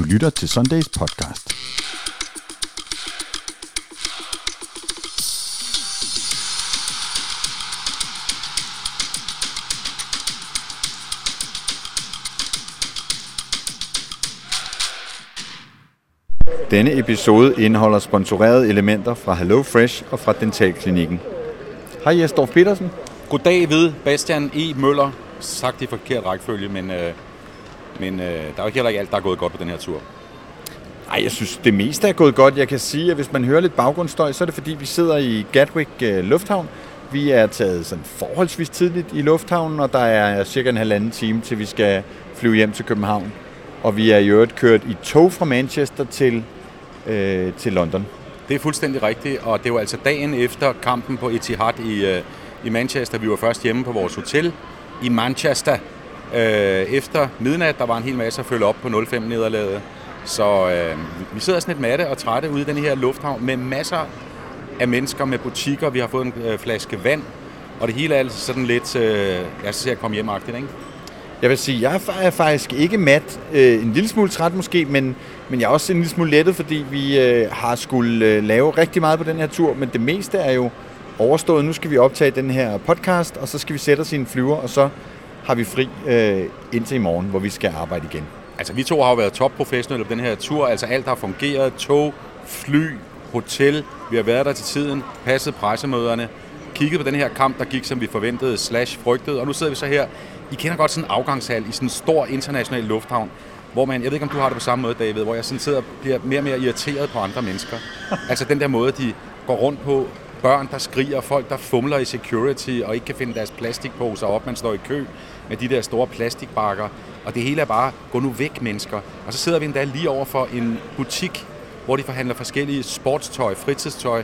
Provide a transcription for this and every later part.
Du lytter til Sundays podcast. Denne episode indeholder sponsorerede elementer fra Hello Fresh og fra Dentalklinikken. Hej Jesdorf Petersen. Goddag ved Bastian E. Møller. Sagt i forkert rækkefølge, men, øh, men øh, der er jo ikke heller ikke alt, der er gået godt på den her tur. Ej, jeg synes, det meste er gået godt. Jeg kan sige, at hvis man hører lidt baggrundsstøj, så er det fordi, vi sidder i Gatwick øh, Lufthavn. Vi er taget sådan forholdsvis tidligt i lufthavnen, og der er cirka en halvanden time, til vi skal flyve hjem til København. Og vi er i øvrigt kørt i tog fra Manchester til, øh, til London. Det er fuldstændig rigtigt, og det var altså dagen efter kampen på Etihad i, øh, i Manchester. Vi var først hjemme på vores hotel i Manchester. Øh, efter midnat, der var en hel masse at følge op på 05 nederlaget. Så øh, vi sidder sådan lidt matte og trætte ude i den her lufthavn med masser af mennesker med butikker. Vi har fået en øh, flaske vand, og det hele er altså sådan lidt, øh, jeg ser komme hjem ikke? Jeg vil sige, jeg er faktisk ikke mat. Øh, en lille smule træt måske, men, men jeg er også en lille smule lettet, fordi vi øh, har skulle øh, lave rigtig meget på den her tur. Men det meste er jo overstået. Nu skal vi optage den her podcast, og så skal vi sætte os i en flyver, og så har vi fri øh, indtil i morgen, hvor vi skal arbejde igen. Altså, vi to har jo været topprofessionelle på den her tur. Altså, alt har fungeret. Tog, fly, hotel. Vi har været der til tiden, passet pressemøderne, kigget på den her kamp, der gik, som vi forventede, slash frygtede. Og nu sidder vi så her. I kender godt sådan en afgangshal i sådan en stor international lufthavn, hvor man, jeg ved ikke, om du har det på samme måde, David, hvor jeg sådan sidder og bliver mere og mere irriteret på andre mennesker. altså den der måde, de går rundt på, børn, der skriger, folk, der fumler i security og ikke kan finde deres plastikposer op. Man står i kø med de der store plastikbakker, og det hele er bare, gå nu væk, mennesker. Og så sidder vi endda lige over for en butik, hvor de forhandler forskellige sportstøj, fritidstøj,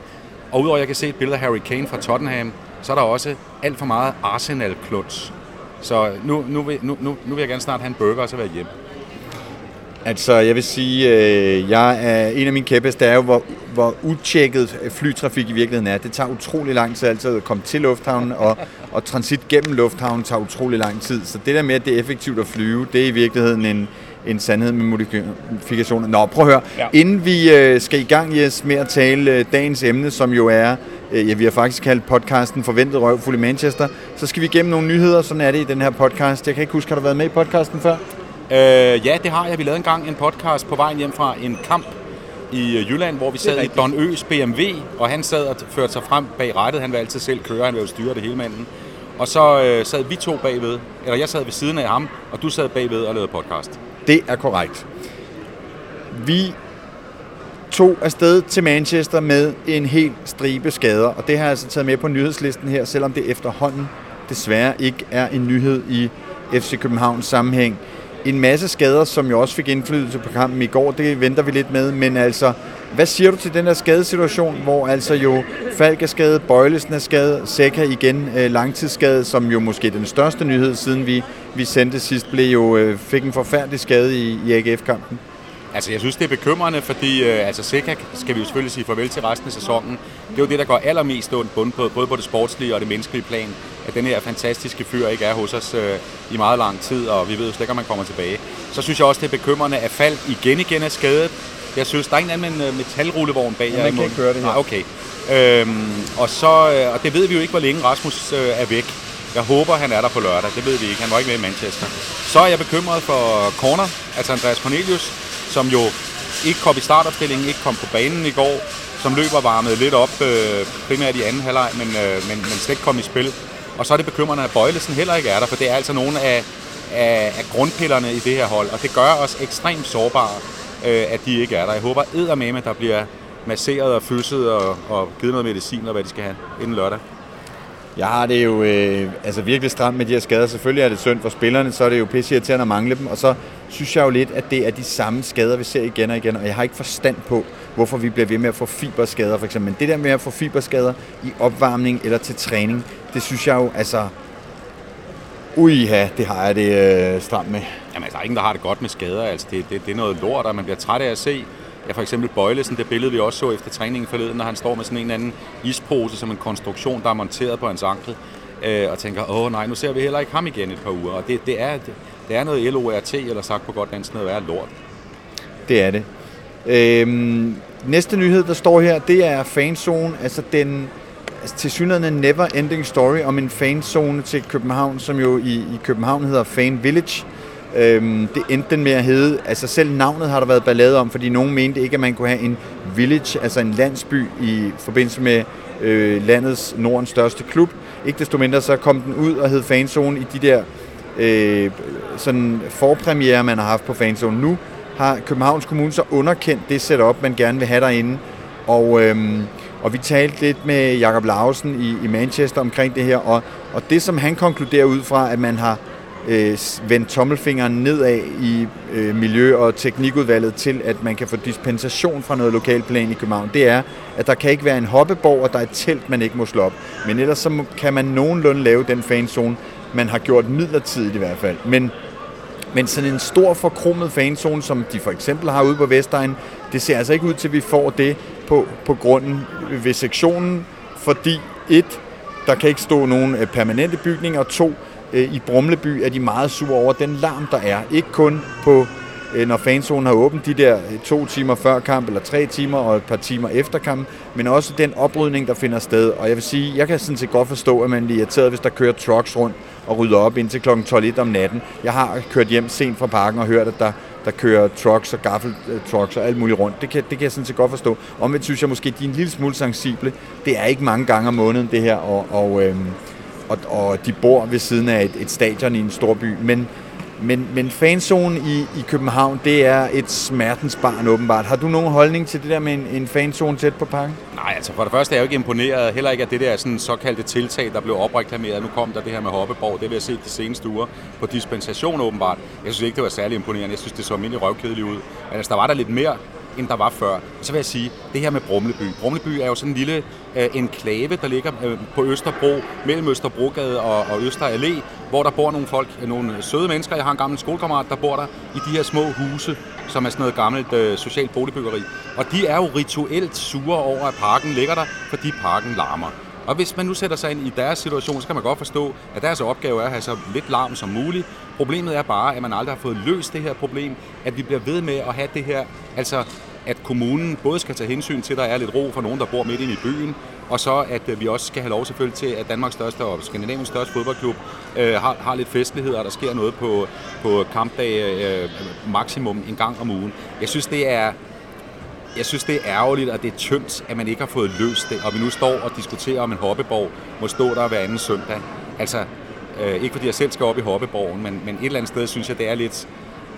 og udover at jeg kan se et billede af Harry Kane fra Tottenham, så er der også alt for meget Arsenal-kluds. Så nu, nu, vil, nu, nu, nu vil jeg gerne snart have en burger og så være hjemme. Altså, jeg vil sige, øh, jeg er en af mine kæppes, det er jo, hvor, hvor utjekket flytrafik i virkeligheden er. Det tager utrolig lang tid altid at komme til lufthavnen, og, og transit gennem lufthavnen tager utrolig lang tid. Så det der med, at det er effektivt at flyve, det er i virkeligheden en, en sandhed med modifikationer. Nå, prøv at høre. Ja. Inden vi øh, skal i gang, Jes, med at tale øh, dagens emne, som jo er, øh, ja, vi har faktisk kaldt podcasten Forventet Røvfuld i Manchester, så skal vi igennem nogle nyheder. Sådan er det i den her podcast. Jeg kan ikke huske, har du været med i podcasten før? Øh, ja, det har jeg. Vi lavede engang en podcast på vejen hjem fra en kamp i øh, Jylland, hvor vi sad i Don Øs BMW, og han sad og førte sig frem bag rettet. Han vil altid selv køre, han vil jo styre det hele manden. Og så øh, sad vi to bagved, eller jeg sad ved siden af ham, og du sad bagved og lavede podcast. Det er korrekt. Vi tog afsted til Manchester med en hel stribe skader, og det har jeg altså taget med på nyhedslisten her, selvom det efterhånden desværre ikke er en nyhed i FC Københavns sammenhæng en masse skader, som jo også fik indflydelse på kampen i går. Det venter vi lidt med, men altså, hvad siger du til den her skadesituation, hvor altså jo Falk er skadet, Bøjlesen er skadet, Seca igen øh, langtidsskadet, som jo måske den største nyhed, siden vi, vi sendte sidst, blev jo, øh, fik en forfærdelig skade i, i AGF-kampen. Altså, jeg synes, det er bekymrende, fordi øh, altså, Seca skal vi jo selvfølgelig sige farvel til resten af sæsonen. Det er jo det, der går allermest ondt, på, både på det sportslige og det menneskelige plan, at den her fantastiske fyr ikke er hos os øh, i meget lang tid, og vi ved jo slet ikke, om han kommer tilbage. Så synes jeg også, det er bekymrende, at Falk igen igen er skadet. Jeg synes, der er en anden med en metalrullevogn bag jer. Jeg kan ikke høre det her. Ah, okay. Øhm, og, så, øh, og det ved vi jo ikke, hvor længe Rasmus øh, er væk. Jeg håber, han er der på lørdag. Det ved vi ikke. Han var ikke med i Manchester. Så er jeg bekymret for Corner, altså Andreas Cornelius, som jo ikke kom i startopstillingen, ikke kom på banen i går, som løber varmet lidt op, øh, primært i anden halvleg, men, øh, men, men slet ikke kom i spil. Og så er det bekymrende, at Bøjlesen heller ikke er der, for det er altså nogle af, af, af grundpillerne i det her hold, og det gør os ekstremt sårbare, øh, at de ikke er der. Jeg håber eddermame, der bliver masseret og fysset og, og givet noget medicin og hvad de skal have inden lørdag. Jeg har det jo øh, altså virkelig stramt med de her skader. Selvfølgelig er det synd for spillerne, så er det jo pisse irriterende at mangle dem. Og så synes jeg jo lidt, at det er de samme skader, vi ser igen og igen. Og jeg har ikke forstand på, hvorfor vi bliver ved med at få fiberskader for eksempel. Men det der med at få fiberskader i opvarmning eller til træning, det synes jeg jo, altså... Uiha, det har jeg det øh, stramt med. Jamen, altså, der er ingen, der har det godt med skader. Altså, det, det, det er noget lort, og man bliver træt af at se. Ja, for eksempel Bøjlesen, det billede vi også så efter træningen forleden, når han står med sådan en eller anden ispose som en konstruktion, der er monteret på hans ankel, øh, og tænker, åh nej, nu ser vi heller ikke ham igen et par uger. Og det, det, er, det, det er noget LORT, eller sagt på godt dansk, noget værre lort. Det er det. Øhm, næste nyhed, der står her, det er fanzone, altså den altså til synligheden never ending story om en fanzone til København, som jo i, i København hedder Fan Village. Øhm, det endte den med at hedde, altså selv navnet har der været ballade om, fordi nogen mente ikke, at man kunne have en village, altså en landsby i forbindelse med øh, landets Nordens største klub. Ikke desto mindre så kom den ud og hed Fanzone i de der øh, sådan forpremiere, man har haft på Fanzone. Nu har Københavns Kommune så underkendt det setup, man gerne vil have derinde. Og, øhm, og vi talte lidt med Jakob Lausen i, i Manchester omkring det her, og, og det som han konkluderer ud fra, at man har øh, vendt tommelfingeren nedad i øh, Miljø- og Teknikudvalget til, at man kan få dispensation fra noget lokalplan i København, det er, at der kan ikke være en hoppeborg, og der er et telt, man ikke må slå op. Men ellers så kan man nogenlunde lave den fanzone, man har gjort midlertidigt i hvert fald. Men men sådan en stor forkromet fanzone, som de for eksempel har ude på Vestegn, det ser altså ikke ud til, at vi får det på, på grunden ved sektionen, fordi et, der kan ikke stå nogen øh, permanente bygninger, og to, øh, i Brumleby er de meget sure over den larm, der er. Ikke kun på, Øh, når fanzonen har åbent de der øh, to timer før kamp, eller tre timer og et par timer efter kamp, men også den oprydning, der finder sted. Og jeg vil sige, jeg kan sådan set godt forstå, at man er irriteret, hvis der kører trucks rundt og rydder op indtil kl. 12 om natten. Jeg har kørt hjem sent fra parken og hørt, at der, der kører trucks og gaffeltrucks øh, og alt muligt rundt. Det kan, det kan jeg sådan set godt forstå. Omvendt synes jeg måske, at de er en lille smule sensible. Det er ikke mange gange om måneden, det her, og, og, øhm, og, og de bor ved siden af et, et stadion i en stor by. Men, men, men fanzonen i, i København, det er et smertens barn åbenbart. Har du nogen holdning til det der med en, en fanzone tæt på parken? Nej, altså for det første er jeg jo ikke imponeret. Heller ikke af det der sådan såkaldte tiltag, der blev opreklameret. Nu kom der det her med Hoppeborg. Det vil jeg se de seneste uger på dispensation åbenbart. Jeg synes ikke, det var særlig imponerende. Jeg synes, det så almindelig røvkedeligt ud. Men altså, der var der lidt mere end der var før. Så vil jeg sige, det her med Brumleby. Brumleby er jo sådan en lille øh, enklave, der ligger øh, på Østerbro, mellem Østerbrogade og, og Øster Allé, hvor der bor nogle folk, nogle søde mennesker. Jeg har en gammel skolekammerat, der bor der i de her små huse, som er sådan noget gammelt øh, socialt boligbyggeri. Og de er jo rituelt sure over, at parken ligger der, fordi parken larmer. Og hvis man nu sætter sig ind i deres situation, så kan man godt forstå, at deres opgave er at have så lidt larm som muligt. Problemet er bare, at man aldrig har fået løst det her problem, at vi bliver ved med at have det her, altså at kommunen både skal tage hensyn til, at der er lidt ro for nogen, der bor midt inde i byen, og så at øh, vi også skal have lov selvfølgelig til, at Danmarks største og Skandinaviens største fodboldklub øh, har, har lidt festligheder, og der sker noget på, på kampdag øh, maksimum en gang om ugen. Jeg synes, det er jeg synes, det er ærgerligt, og det er tyndt, at man ikke har fået løst det, og vi nu står og diskuterer, om en hoppeborg må stå der hver anden søndag. Altså, øh, ikke fordi jeg selv skal op i hoppeborgen, men, men et eller andet sted synes jeg, det er lidt,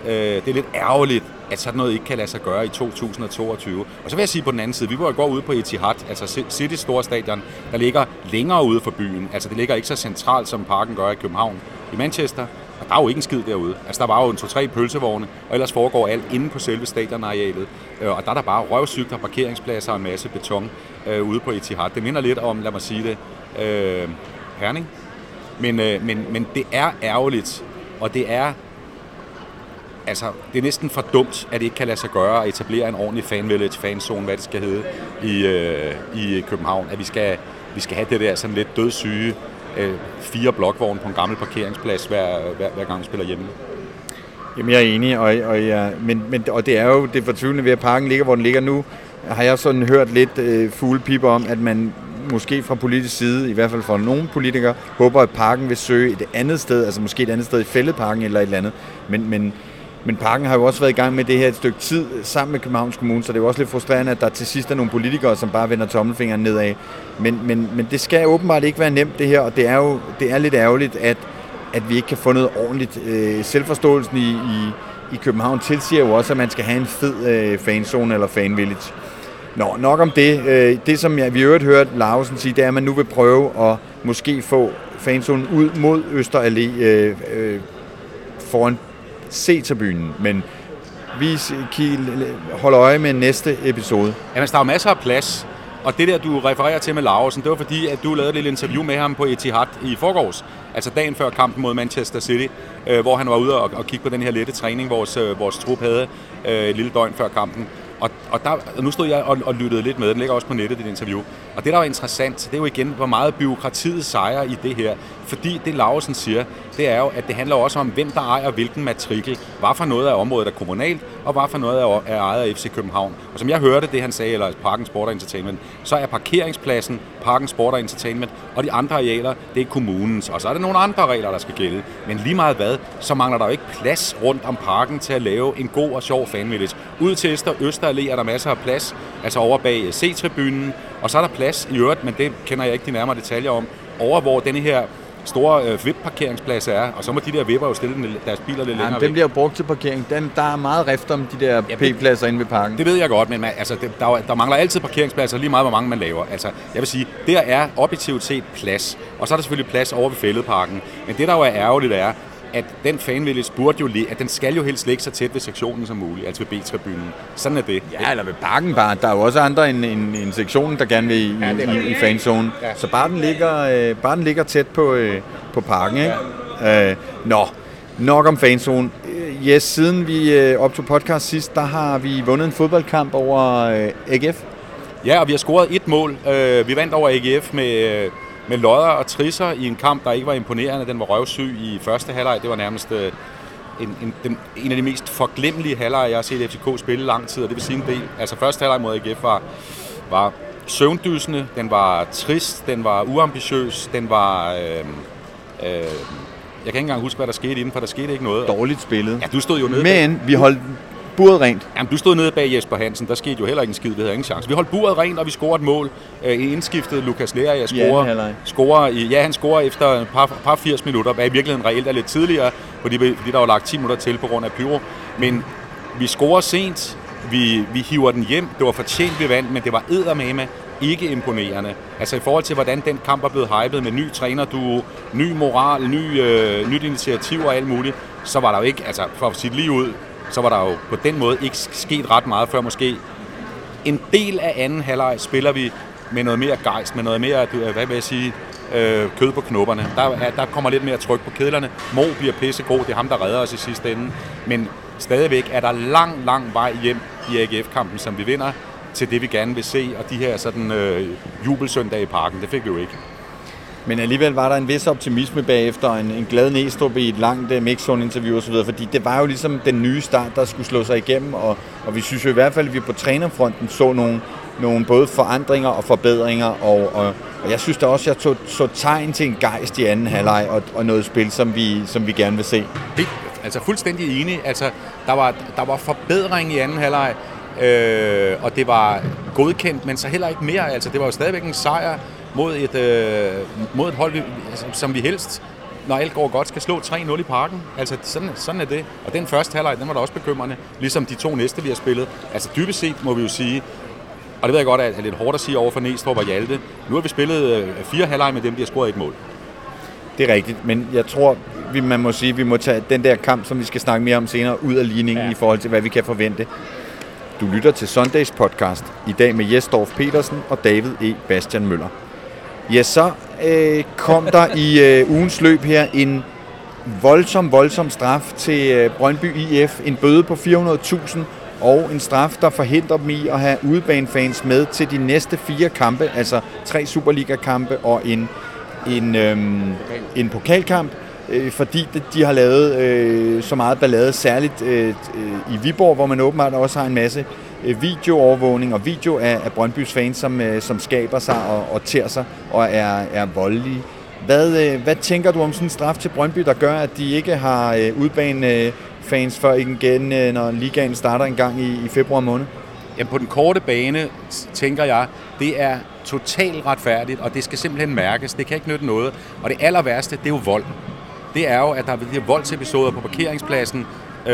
øh, det er lidt ærgerligt, at sådan noget ikke kan lade sig gøre i 2022. Og så vil jeg sige på den anden side, vi var jo går ude på Etihad, altså City Store Stadion, der ligger længere ude for byen. Altså det ligger ikke så centralt, som parken gør i København. I Manchester, og der er jo ikke en skid derude. Altså, der var jo en to-tre pølsevogne, og ellers foregår alt inde på selve stadionarealet. Øh, og der er der bare røvsygter, parkeringspladser og en masse beton øh, ude på Etihad. Det minder lidt om, lad mig sige det, øh, Herning. Men, øh, men, men det er ærgerligt, og det er altså, det er næsten for dumt, at det ikke kan lade sig gøre at etablere en ordentlig fan village, fanzone, hvad det skal hedde, i, øh, i København. At vi skal, vi skal have det der sådan lidt dødssyge øh, fire blokvogne på en gammel parkeringsplads, hver, hver, hver gang vi spiller hjemme. Jamen, jeg er enig, og, og, jeg, men, men, og det er jo det fortvivlende ved, at parken ligger, hvor den ligger nu. Har jeg sådan hørt lidt øh, fuglepiper om, at man måske fra politisk side, i hvert fald fra nogle politikere, håber, at parken vil søge et andet sted, altså måske et andet sted i fældeparken eller et eller andet. Men, men men parken har jo også været i gang med det her et stykke tid sammen med Københavns Kommune, så det er jo også lidt frustrerende, at der til sidst er nogle politikere, som bare vender tommelfingeren nedad. Men, men, men det skal åbenbart ikke være nemt det her, og det er jo det er lidt ærgerligt, at, at vi ikke kan få noget ordentligt. Øh, selvforståelsen i, i, i København tilsiger jo også, at man skal have en fed øh, fanzone eller fanvillage. Nå, nok om det. Øh, det, som jeg, vi øvrigt hørt Larsen sige, det er, at man nu vil prøve at måske få fanzonen ud mod Øster Allé øh, øh, foran C-tribunen, men vi holder øje med næste episode. Jamen, der er masser af plads, og det der, du refererer til med Larsen, det var fordi, at du lavede et lille interview med ham på Etihad i forgårs, altså dagen før kampen mod Manchester City, øh, hvor han var ude og, og kigge på den her lette træning, vores, øh, vores trup havde øh, et lille døgn før kampen. Og, og, der, og nu stod jeg og, og lyttede lidt med, den ligger også på nettet, dit interview. Og det, der var interessant, det er jo igen, hvor meget byråkratiet sejrer i det her. Fordi det, Lausen siger, det er jo, at det handler også om, hvem der ejer hvilken matrikel. Hvad for noget af området er kommunalt, og hvad for noget er ejet af FC København. Og som jeg hørte det, han sagde, eller Parken Sport Entertainment, så er parkeringspladsen Parken Sport Entertainment, og de andre arealer, det er kommunens. Og så er der nogle andre regler, der skal gælde. Men lige meget hvad, så mangler der jo ikke plads rundt om parken til at lave en god og sjov fanvillage. Ud til Øster, Østerallé er der masser af plads, altså over bag eh, C-tribunen, og så er der plads i øvrigt, men det kender jeg ikke de nærmere detaljer om, over hvor denne her store øh, VIP-parkeringsplads er, og så må de der vipper jo stille deres biler lidt ja, længere den bliver brugt til parkering. Den, der er meget rift om de der P-pladser inde ved parken. Det ved jeg godt, men man, altså, det, der, der mangler altid parkeringspladser, lige meget hvor mange man laver. Altså, jeg vil sige, der er objektivt set plads, og så er der selvfølgelig plads over ved fældeparken. Men det, der jo er ærgerligt, er, at den fanvillage burde jo lige, at den skal jo helst ligge så tæt ved sektionen som muligt, altså ved B-tribunen. Sådan er det. Ja, eller ved parken bare. Der er jo også andre end, end, end sektionen, der gerne vil i, ja, i, i fanzonen. Ja. Så bare den ligger, øh, bare den ligger tæt på, øh, på parken, ikke? Ja. Øh, nå, nok om fanzone. Øh, yes, siden vi øh, optog podcast sidst, der har vi vundet en fodboldkamp over øh, AGF. Ja, og vi har scoret et mål. Øh, vi vandt over AGF med... Øh, med lodder og trisser i en kamp, der ikke var imponerende. Den var røvsyg i første halvleg. Det var nærmest øh, en, en, den, en af de mest forglemmelige halvleje, jeg har set FCK spille lang tid, og det vil sige en del. Altså første halvleg mod AGF var, var søvndysende, den var trist, den var uambitiøs, den var... Øh, øh, jeg kan ikke engang huske, hvad der skete inden, for der skete ikke noget. Dårligt spillet. Ja, du stod jo nede. Men vi holdt buret rent. Jamen, du stod nede bag Jesper Hansen, der skete jo heller ikke en skid, vi havde ingen chance. Vi holdt buret rent, og vi scorede et mål. Øh, I indskiftet Lukas Lea, jeg scorer, ja, scorer i, ja, han scorer efter et par, par 80 minutter, hvad i virkeligheden reelt er lidt tidligere, fordi, fordi der var lagt 10 minutter til på grund af pyro. Men vi scorer sent, vi, vi hiver den hjem. Det var fortjent, vi vandt, men det var eddermame ikke imponerende. Altså i forhold til, hvordan den kamp er blevet hypet med ny træner, du, ny moral, ny, øh, nyt initiativ og alt muligt, så var der jo ikke, altså for at sige lige ud, så var der jo på den måde ikke sket ret meget før måske. En del af anden halvleg spiller vi med noget mere gejst, med noget mere, hvad vil jeg sige, øh, kød på knopperne. Der, der kommer lidt mere tryk på kedlerne. Mo bliver pissegod, det er ham, der redder os i sidste ende. Men stadigvæk er der lang, lang vej hjem i AGF-kampen, som vi vinder, til det, vi gerne vil se, og de her sådan øh, jubelsøndag i parken, det fik vi jo ikke. Men alligevel var der en vis optimisme bagefter, en, en glad næstrup i et langt uh, mixzone-interview osv., fordi det var jo ligesom den nye start, der skulle slå sig igennem, og, og vi synes jo i hvert fald, at vi på trænerfronten så nogle, nogle både forandringer og forbedringer, og, og, og jeg synes da også, at jeg tog, så tegn til en gejst i anden halvleg, og, og noget spil, som vi, som vi gerne vil se. Helt, altså fuldstændig enig. Altså, der var, der var forbedring i anden halvleg, øh, og det var godkendt, men så heller ikke mere. Altså, det var jo stadigvæk en sejr, mod et, øh, mod et hold, vi, altså, som vi helst, når alt går godt, skal slå 3-0 i parken. Altså, sådan, sådan er det. Og den første halvleg, den var da også bekymrende, ligesom de to næste, vi har spillet. Altså, dybest set må vi jo sige, og det ved jeg godt er lidt hårdt at sige over for Næstrup og Hjalte. Nu har vi spillet øh, fire halvleg med dem, de har scoret et mål. Det er rigtigt, men jeg tror, vi, man må sige, vi må tage den der kamp, som vi skal snakke mere om senere, ud af ligningen ja. i forhold til, hvad vi kan forvente. Du lytter til Sundays podcast, i dag med Jesdorf Petersen og David E. Bastian Møller. Ja, så øh, kom der i øh, ugens løb her en voldsom, voldsom straf til øh, Brøndby IF. En bøde på 400.000 og en straf, der forhindrer dem i at have udebanefans med til de næste fire kampe, altså tre Superliga-kampe og en, en, øhm, en pokalkamp, øh, fordi de, de har lavet øh, så meget ballade, særligt øh, øh i Viborg, hvor man åbenbart også har en masse Øh, videoovervågning og video af, af Brøndbys fans, som, øh, som skaber sig og, og tærer sig og er, er voldelige. Hvad, øh, hvad tænker du om sådan en straf til Brøndby, der gør, at de ikke har udbane fans før igen, når ligaen starter en gang i, i februar måned? Jamen på den korte bane, tænker jeg, det er totalt retfærdigt, og det skal simpelthen mærkes. Det kan ikke nytte noget. Og det aller værste, det er jo vold. Det er jo, at der er de her voldsepisoder på parkeringspladsen,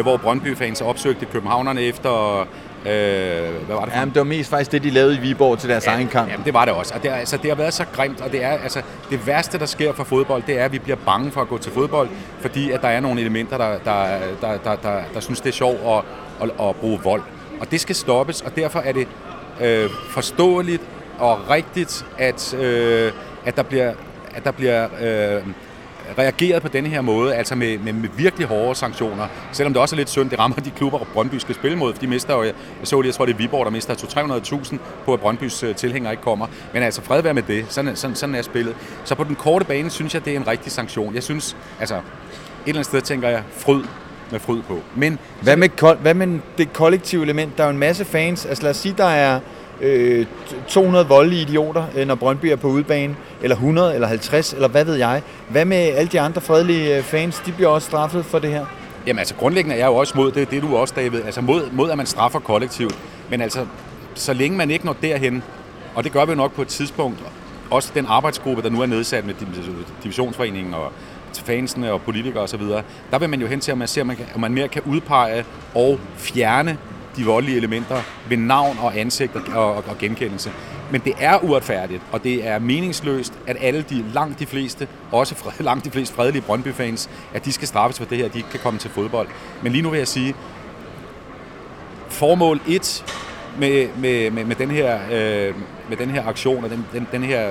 hvor Brøndby-fans opsøgte københavnerne efter Øh, hvad var det for? Jamen, det var mest faktisk det, de lavede i Viborg til deres ja, egen kamp. Jamen, det var det også. Og det, er, altså, det har været så grimt, og det er altså det værste, der sker for fodbold, det er, at vi bliver bange for at gå til fodbold, fordi at der er nogle elementer, der, der, der, der, der, der synes, det er sjovt at, at, at bruge vold. Og det skal stoppes, og derfor er det øh, forståeligt og rigtigt, at, øh, at der bliver, at der bliver øh, reageret på denne her måde, altså med, med, med virkelig hårde sanktioner. Selvom det også er lidt synd, det rammer de klubber, Brøndby skal spille mod, for de mister jo, jeg så lige, jeg tror det er Viborg, der mister 200-300.000 på, at Brøndbys øh, tilhængere ikke kommer. Men altså fred være med det, sådan, sådan, sådan er spillet. Så på den korte bane synes jeg, det er en rigtig sanktion. Jeg synes, altså et eller andet sted tænker jeg, fryd med fryd på. Men hvad med, hvad med det kollektive element? Der er jo en masse fans. Altså lad os sige, der er øh, 200 voldelige idioter, øh, når Brøndby er på udbane, eller 100, eller 50, eller hvad ved jeg. Hvad med alle de andre fredelige øh, fans? De bliver også straffet for det her. Jamen altså, grundlæggende er jeg jo også mod, det det du også, David, altså mod, mod at man straffer kollektivt. Men altså, så længe man ikke når derhen, og det gør vi nok på et tidspunkt, også den arbejdsgruppe, der nu er nedsat med divisionsforeningen og fansene og politikere osv., der vil man jo hen til, at man ser, at man, kan, at man mere kan udpege og fjerne de voldelige elementer ved navn og ansigt og, og, og genkendelse. Men det er uretfærdigt, og det er meningsløst, at alle de langt de fleste, også fred, langt de fleste fredelige Brøndby-fans, at de skal straffes for det her, at de ikke kan komme til fodbold. Men lige nu vil jeg sige, formål 1 med, med, med, med, den, her, øh, med den her aktion og den, den, den her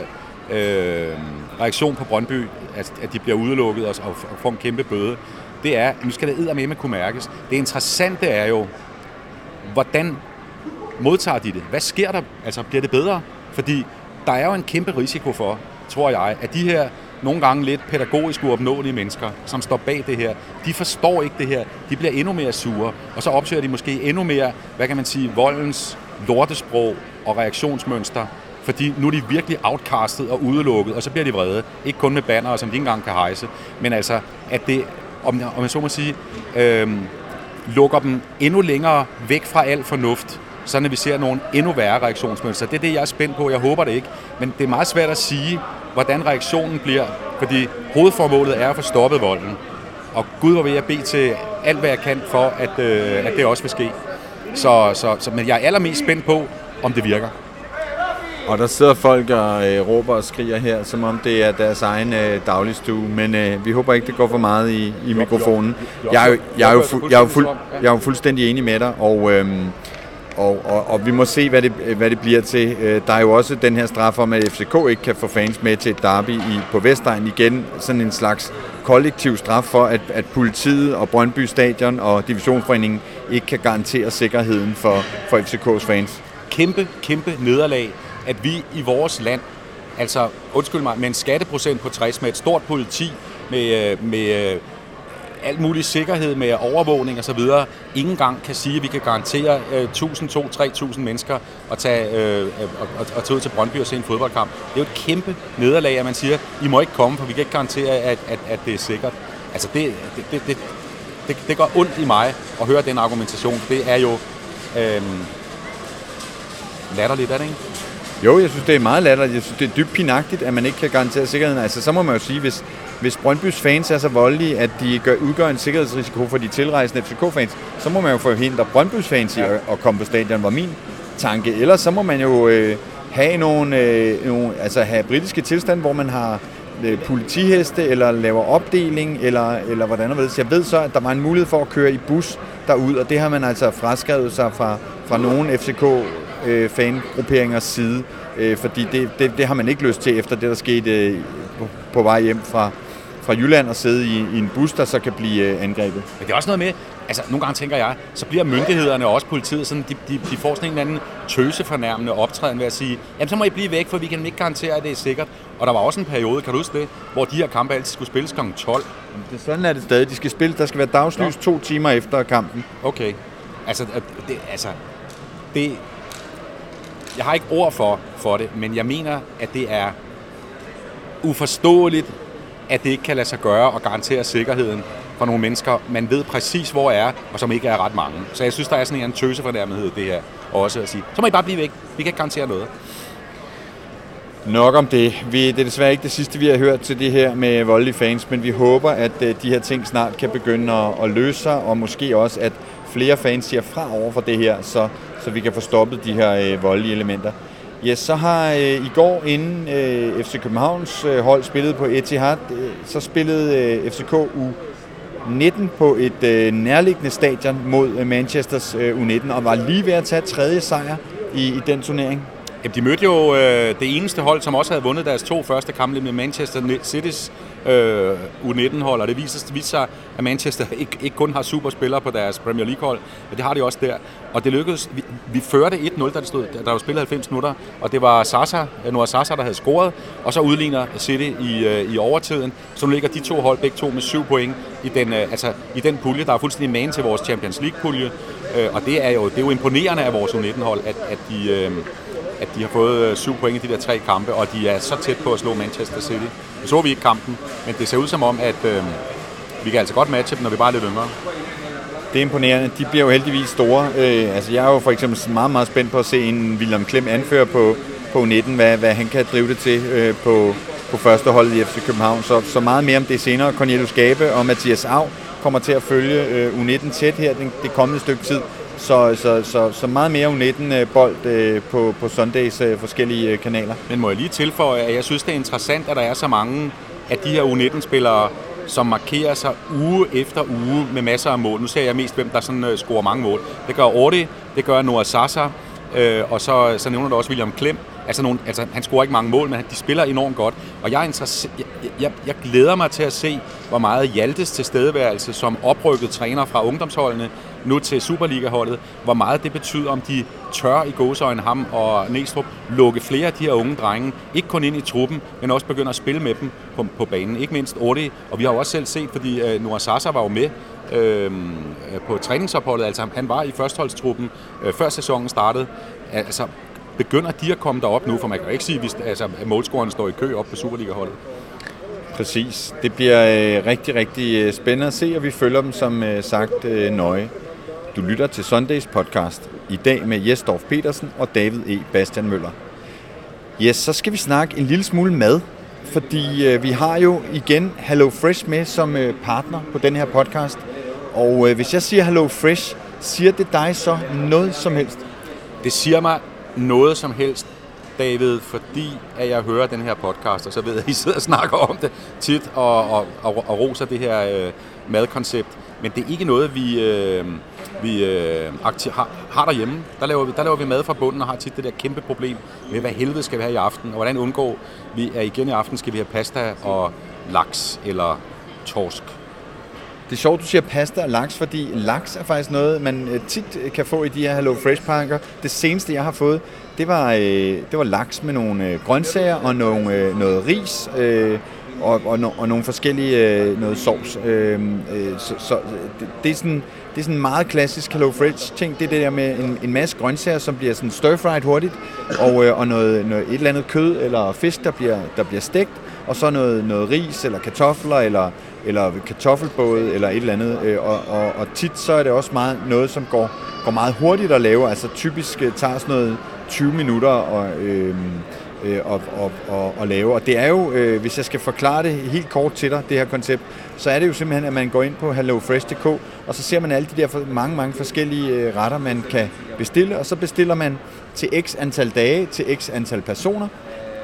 øh, reaktion på Brøndby, at, at de bliver udelukket og, og får en kæmpe bøde, det er, nu skal det med kunne mærkes. Det interessante er jo, hvordan modtager de det? Hvad sker der? Altså, bliver det bedre? Fordi der er jo en kæmpe risiko for, tror jeg, at de her nogle gange lidt pædagogisk uopnåelige mennesker, som står bag det her, de forstår ikke det her. De bliver endnu mere sure, og så opsøger de måske endnu mere, hvad kan man sige, voldens lortesprog og reaktionsmønster, fordi nu er de virkelig outcastet og udelukket, og så bliver de vrede. Ikke kun med bannere, som de ikke engang kan hejse, men altså, at det, om, om jeg så må sige, øh, lukker dem endnu længere væk fra al fornuft, så når vi ser nogle endnu værre reaktionsmønstre. Det er det, jeg er spændt på. Jeg håber det ikke. Men det er meget svært at sige, hvordan reaktionen bliver, fordi hovedformålet er at få stoppet volden. Og Gud var vil jeg bede til alt, hvad jeg kan for, at, øh, at det også vil ske. Så, så, så, men jeg er allermest spændt på, om det virker. Og der sidder folk og øh, råber og skriger her, som om det er deres egen øh, dagligstue. Men øh, vi håber ikke, det går for meget i, i mikrofonen. Jeg er, jeg, er jo fu- jeg, er fuld, jeg er jo fuldstændig enig med dig, og, øh, og, og, og vi må se, hvad det, hvad det bliver til. Øh, der er jo også den her straf om, at FCK ikke kan få fans med til et derby i, på Vestegn igen. Sådan en slags kollektiv straf for, at, at politiet og Brøndby Stadion og Divisionsforeningen ikke kan garantere sikkerheden for, for FCK's fans. Kæmpe, kæmpe nederlag at vi i vores land, altså undskyld mig, med en skatteprocent på 60, med et stort politi, med, øh, med øh, alt mulig sikkerhed med overvågning osv., ingen gang kan sige, at vi kan garantere 1000, 2, 3000 mennesker at tage, uh, og, og, og tage ud til Brøndby og se en fodboldkamp. Det er jo et kæmpe nederlag, at man siger, I må ikke komme, for vi kan ikke garantere, at, at, at det er sikkert. Altså det, det, det, det, det, det gør ondt i mig at høre den argumentation. Det er jo øh, latterligt, er det ikke? Jo, jeg synes, det er meget latterligt. Jeg synes, det er dybt pinagtigt, at man ikke kan garantere sikkerheden. Altså, så må man jo sige, hvis, hvis Brøndbys fans er så voldelige, at de gør, udgør en sikkerhedsrisiko for de tilrejsende FCK-fans, så må man jo forhindre Brøndbys fans i ja. at, at komme på stadion, var min tanke. Ellers så må man jo øh, have nogle, øh, nogle, altså have britiske tilstand, hvor man har øh, politiheste, eller laver opdeling, eller, eller hvordan og Jeg ved så, at der var en mulighed for at køre i bus derud, og det har man altså fraskrevet sig fra, fra nogle FCK øh, fangrupperingers side, øh, fordi det, det, det har man ikke lyst til efter det, der skete øh, på, på vej hjem fra, fra Jylland og sidde i, i en bus, der så kan blive øh, angrebet. Men det er også noget med, altså nogle gange tænker jeg, så bliver myndighederne og også politiet sådan, de, de, de får sådan en anden tøsefornærmende optræden ved at sige, jamen så må I blive væk, for vi kan ikke garantere, at det er sikkert. Og der var også en periode, kan du huske det, hvor de her kampe altid skulle spilles kl. 12. Det, sådan er det stadig. De skal spille, der skal være dagslys ja. to timer efter kampen. Okay. Altså, det, altså, det, jeg har ikke ord for, for det, men jeg mener, at det er uforståeligt, at det ikke kan lade sig gøre og garantere sikkerheden for nogle mennesker, man ved præcis, hvor er, og som ikke er ret mange. Så jeg synes, der er sådan en tøse tøsefornærmethed det her også at sige, så må I bare blive væk. Vi kan ikke garantere noget. Nok om det. Vi, det er desværre ikke det sidste, vi har hørt til det her med voldelige fans, men vi håber, at øh, de her ting snart kan begynde at, at løse sig, og måske også, at flere fans siger fra over for det her, så, så vi kan få stoppet de her øh, voldelige elementer. Ja, så har øh, i går, inden øh, FC Københavns øh, hold spillede på Etihad, øh, så spillede øh, FCK U 19 på et øh, nærliggende stadion mod øh, Manchesters øh, U19, og var lige ved at tage tredje sejr i, i den turnering. Jamen, de mødte jo øh, det eneste hold, som også havde vundet deres to første kampe med Manchester City's øh, U19-hold, og det viser, det viser sig, at Manchester ikke, ikke kun har superspillere på deres Premier League-hold, men det har de også der. Og det lykkedes. Vi, vi førte 1-0, da, det stod, der var spillet 90 minutter, og det var Sasa, Noah Sasa, der havde scoret, og så udligner City i, øh, i overtiden. Så nu ligger de to hold begge to med syv point i den, øh, altså, i den pulje, der er fuldstændig man til vores Champions League-pulje. Øh, og det er, jo, det er jo imponerende af vores U19-hold, at, at de... Øh, at de har fået øh, syv point i de der tre kampe, og de er så tæt på at slå Manchester City. Nu så vi ikke kampen, men det ser ud som om, at øh, vi kan altså godt matche dem, når vi bare er lidt yngre. Det er imponerende. De bliver jo heldigvis store. Øh, altså jeg er jo for eksempel meget, meget spændt på at se en William Klem anføre på, på 19, hvad, hvad han kan drive det til øh, på, på første hold i FC København. Så, så meget mere om det senere. Cornelius Gabe og Mathias Av kommer til at følge øh, U19 tæt her den, det kommende stykke tid. Så, så, så, så meget mere U19-bold øh, øh, på, på Sundays øh, forskellige kanaler. Men må jeg lige tilføje, at jeg synes, det er interessant, at der er så mange af de her U19-spillere, som markerer sig uge efter uge med masser af mål. Nu ser jeg mest, hvem der sådan, scorer mange mål. Det gør Orti, det gør Noah Sasa, øh, og så, så nævner du også William Klem. Altså, nogle, altså, han scorer ikke mange mål, men de spiller enormt godt. Og jeg, er jeg, jeg, jeg glæder mig til at se, hvor meget Hjaltes tilstedeværelse som oprykket træner fra ungdomsholdene nu til Superliga-holdet, hvor meget det betyder, om de tør i gåsøjne ham og Næstrup lukke flere af de her unge drenge, ikke kun ind i truppen, men også begynde at spille med dem på, på banen. Ikke mindst Orti, og vi har jo også selv set, fordi øh, Noah Sasa var jo med øhm, øh, på træningsopholdet, altså han var i førsteholdstruppen øh, før sæsonen startede. Altså, begynder de at komme derop nu? For man kan jo ikke sige, at altså, målscoreren står i kø op på Superliga-holdet. Præcis. Det bliver øh, rigtig, rigtig øh, spændende at se, og vi følger dem som øh, sagt øh, nøje. Du lytter til Sundays podcast. I dag med Jes Dorf Petersen og David E. Bastian Møller. Yes, så skal vi snakke en lille smule mad, fordi øh, vi har jo igen Hello Fresh med som øh, partner på den her podcast. Og øh, hvis jeg siger Hello Fresh, siger det dig så noget som helst? Det siger mig noget som helst, David, fordi at jeg hører den her podcast, og så ved jeg, at I sidder og snakker om det tit, og, og, og, og roser det her øh, madkoncept. Men det er ikke noget, vi, øh, vi øh, aktiv, har, har derhjemme. Der laver, vi, der laver vi mad fra bunden og har tit det der kæmpe problem med, hvad helvede skal vi have i aften, og hvordan undgår vi, at igen i aften skal vi have pasta og laks eller torsk det er sjovt, du siger pasta og laks, fordi laks er faktisk noget, man øh, tit øh, kan få i de her Hello Fresh pakker. Det seneste, jeg har fået, det var, øh, det var laks med nogle øh, grøntsager og nogle, øh, noget ris og, og, no, og nogle forskellige noget sovs. Øhm, så, så det, det, er sådan, det er sådan en meget klassisk Hello Fresh ting. Det er det der med en, en masse grøntsager, som bliver sådan stir-fried hurtigt, og, og noget, noget, et eller andet kød eller fisk, der bliver, der bliver stegt, og så noget, noget ris eller kartofler eller eller kartoffelbåde eller et eller andet. Øh, og, og, og tit så er det også meget noget, som går, går meget hurtigt at lave. Altså typisk øh, tager sådan noget 20 minutter og, øh, øh, og, og, og, og lave. Og det er jo, øh, hvis jeg skal forklare det helt kort til dig, det her koncept, så er det jo simpelthen, at man går ind på hellofresh.dk, og så ser man alle de der mange, mange forskellige øh, retter, man kan bestille, og så bestiller man til x antal dage, til x antal personer,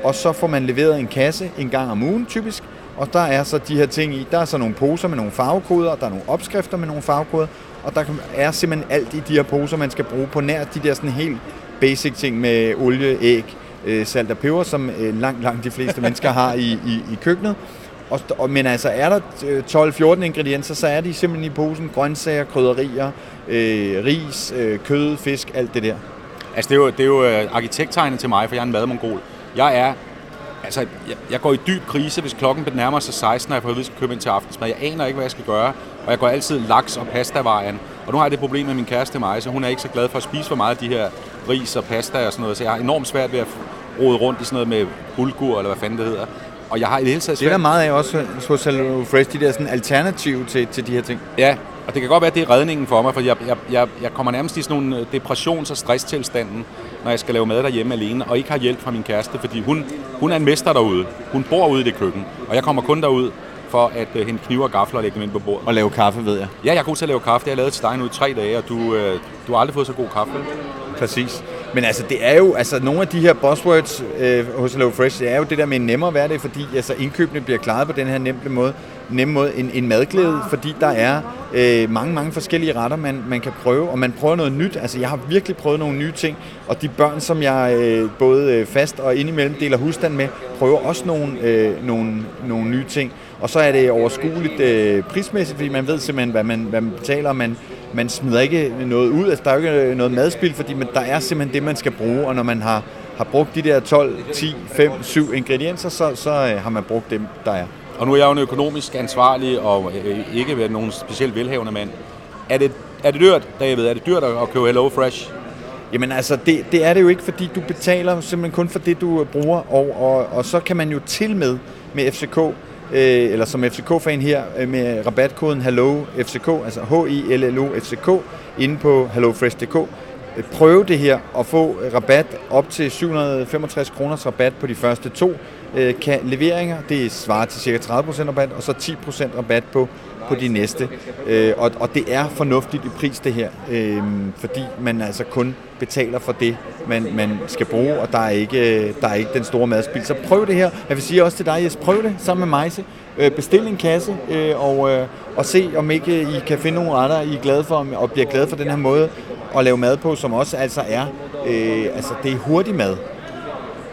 og så får man leveret en kasse en gang om ugen typisk, og der er så de her ting i. Der er så nogle poser med nogle farvekoder, der er nogle opskrifter med nogle farvekoder, og der er simpelthen alt i de her poser, man skal bruge på nær de der sådan helt basic ting med olie, æg, øh, salt og peber, som øh, langt, langt de fleste mennesker har i, i, i køkkenet. Og, og, men altså, er der 12-14 øh, ingredienser, så er de simpelthen i posen grøntsager, krydderier, øh, ris, øh, kød, fisk, alt det der. Altså, det er jo, det er jo arkitekttegnet til mig, for jeg er en madmongol. Jeg er Altså, jeg, jeg går i dyb krise, hvis klokken nærmer sig 16, og jeg får at vide, at jeg skal købe ind til aftensmad. Jeg aner ikke, hvad jeg skal gøre, og jeg går altid laks og pasta-vejen. Og nu har jeg det problem med min kæreste mig, så hun er ikke så glad for at spise for meget af de her ris og pasta og sådan noget. Så jeg har enormt svært ved at rode rundt i sådan noget med bulgur, eller hvad fanden det hedder. Og jeg har i det hele taget svært... Det er der meget af også hos Hello Fresh, de der sådan alternativ til, til de her ting. Ja, og det kan godt være, at det er redningen for mig, for jeg, jeg, jeg, jeg kommer nærmest i sådan nogle depressions- og stresstilstanden, når jeg skal lave mad derhjemme alene, og ikke har hjælp fra min kæreste, fordi hun, hun er en mester derude. Hun bor ude i det køkken, og jeg kommer kun derud for at uh, hente kniver og gafler og lægge dem ind på bordet. Og lave kaffe, ved jeg. Ja, jeg er god til at lave kaffe. Det har jeg lavet til dig nu i tre dage, og du, uh, du har aldrig fået så god kaffe. Præcis. Men altså, det er jo, altså nogle af de her buzzwords øh, hos Hello Fresh, det er jo det der med en nemmere hverdag, fordi altså, indkøbene bliver klaret på den her nemme måde, nemme måde en, en madglæde, fordi der er øh, mange, mange forskellige retter, man, man kan prøve, og man prøver noget nyt. Altså, jeg har virkelig prøvet nogle nye ting, og de børn, som jeg øh, både øh, fast og indimellem deler husstand med, prøver også nogle, øh, nogle, nogle nye ting. Og så er det overskueligt øh, prismæssigt, fordi man ved simpelthen, hvad man, hvad man betaler. Man, man smider ikke noget ud, altså der er jo ikke øh, noget madspil, fordi man, der er simpelthen det, man skal bruge, og når man har, har brugt de der 12, 10, 5, 7 ingredienser, så, så øh, har man brugt dem, der er. Og nu er jeg jo en økonomisk ansvarlig og øh, ikke været nogen specielt velhavende mand. Er det, er det dyrt, David? Er det dyrt at købe Hello Fresh? Jamen altså, det, det er det jo ikke, fordi du betaler simpelthen kun for det, du øh, bruger, og, og, og så kan man jo til med med FCK, øh, eller som FCK-fan her, øh, med rabatkoden HELLO FCK, altså H-I-L-L-O FCK, inde på hellofresh.dk, Øh, prøve det her og få øh, rabat op til 765 kroners rabat på de første to øh, kan, leveringer. Det svarer til ca. 30% rabat, og så 10% rabat på på de næste. Og, og det er fornuftigt i pris det her, fordi man altså kun betaler for det, man, man skal bruge, og der er, ikke, der er ikke den store madspil. Så prøv det her. Jeg vil sige også til dig, Jes, prøv det sammen med Majse. Bestil en kasse og, og se, om ikke I kan finde nogle retter, I er glade for, og bliver glade for den her måde at lave mad på, som også altså er, øh, altså det er hurtig mad.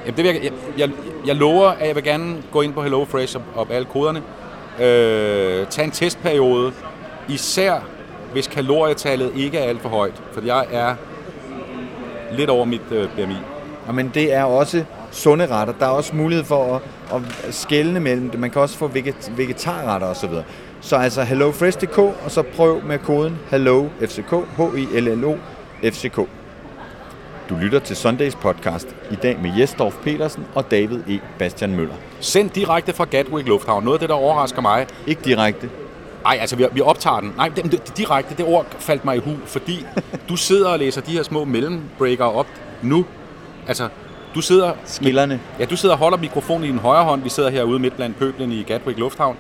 Jamen, det vil jeg, jeg, jeg, jeg lover, at jeg vil gerne gå ind på HelloFresh og, og alle koderne, øh, tage en testperiode, især hvis kalorietallet ikke er alt for højt, for jeg er lidt over mit øh, BMI. Men det er også sunde retter. Der er også mulighed for at, at skelne mellem det. Man kan også få veget, vegetarretter osv. Så altså hellofresh.dk, og så prøv med koden HELLOFCK, H-I-L-L-O, FCK. Du lytter til Sundays podcast i dag med Jesdorf Petersen og David E. Bastian Møller. Sendt direkte fra Gatwick Lufthavn. Noget af det, der overrasker mig. Ikke direkte. Nej, altså vi, vi optager den. Nej, det, det, direkte, det ord faldt mig i hu, fordi du sidder og læser de her små mellembreaker op nu. Altså, du sidder... Skillerne. Ja, du sidder og holder mikrofonen i din højre hånd. Vi sidder herude midt blandt pøblen i Gatwick Lufthavn.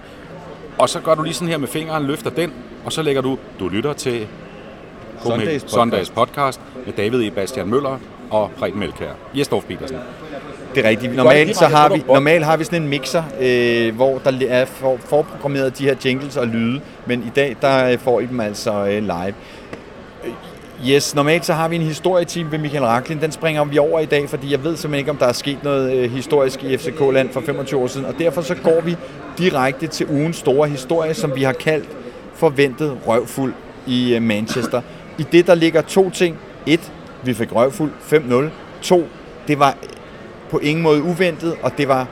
Og så gør du lige sådan her med fingeren, løfter den, og så lægger du, du lytter til Sundays podcast. Sundays podcast med David E. Bastian Møller og Preben Melkær. Jesdorf Petersen. Det er rigtigt. Normalt, så har vi, normalt har vi sådan en mixer, øh, hvor der er for, forprogrammeret de her jingles og lyde, men i dag der øh, får I dem altså øh, live. Yes, normalt så har vi en historieteam ved Michael Raklin. Den springer vi over i dag, fordi jeg ved simpelthen ikke, om der er sket noget øh, historisk i FCK-land for 25 år siden. Og derfor så går vi direkte til ugens store historie, som vi har kaldt forventet røvfuld i øh, Manchester. I det, der ligger to ting. Et, vi fik røvfuld 5-0. To, det var på ingen måde uventet, og det var,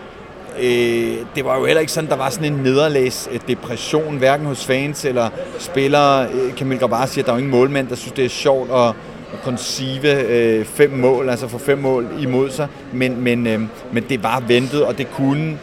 øh, det var jo heller ikke sådan, der var sådan en nederlagsdepression, øh, hverken hos fans eller spillere. Øh, Kamil Grabar siger, at der er jo ingen målmænd, der synes, det er sjovt at, at koncive øh, fem mål, altså få fem mål imod sig, men, men, øh, men det var ventet, og det kunne,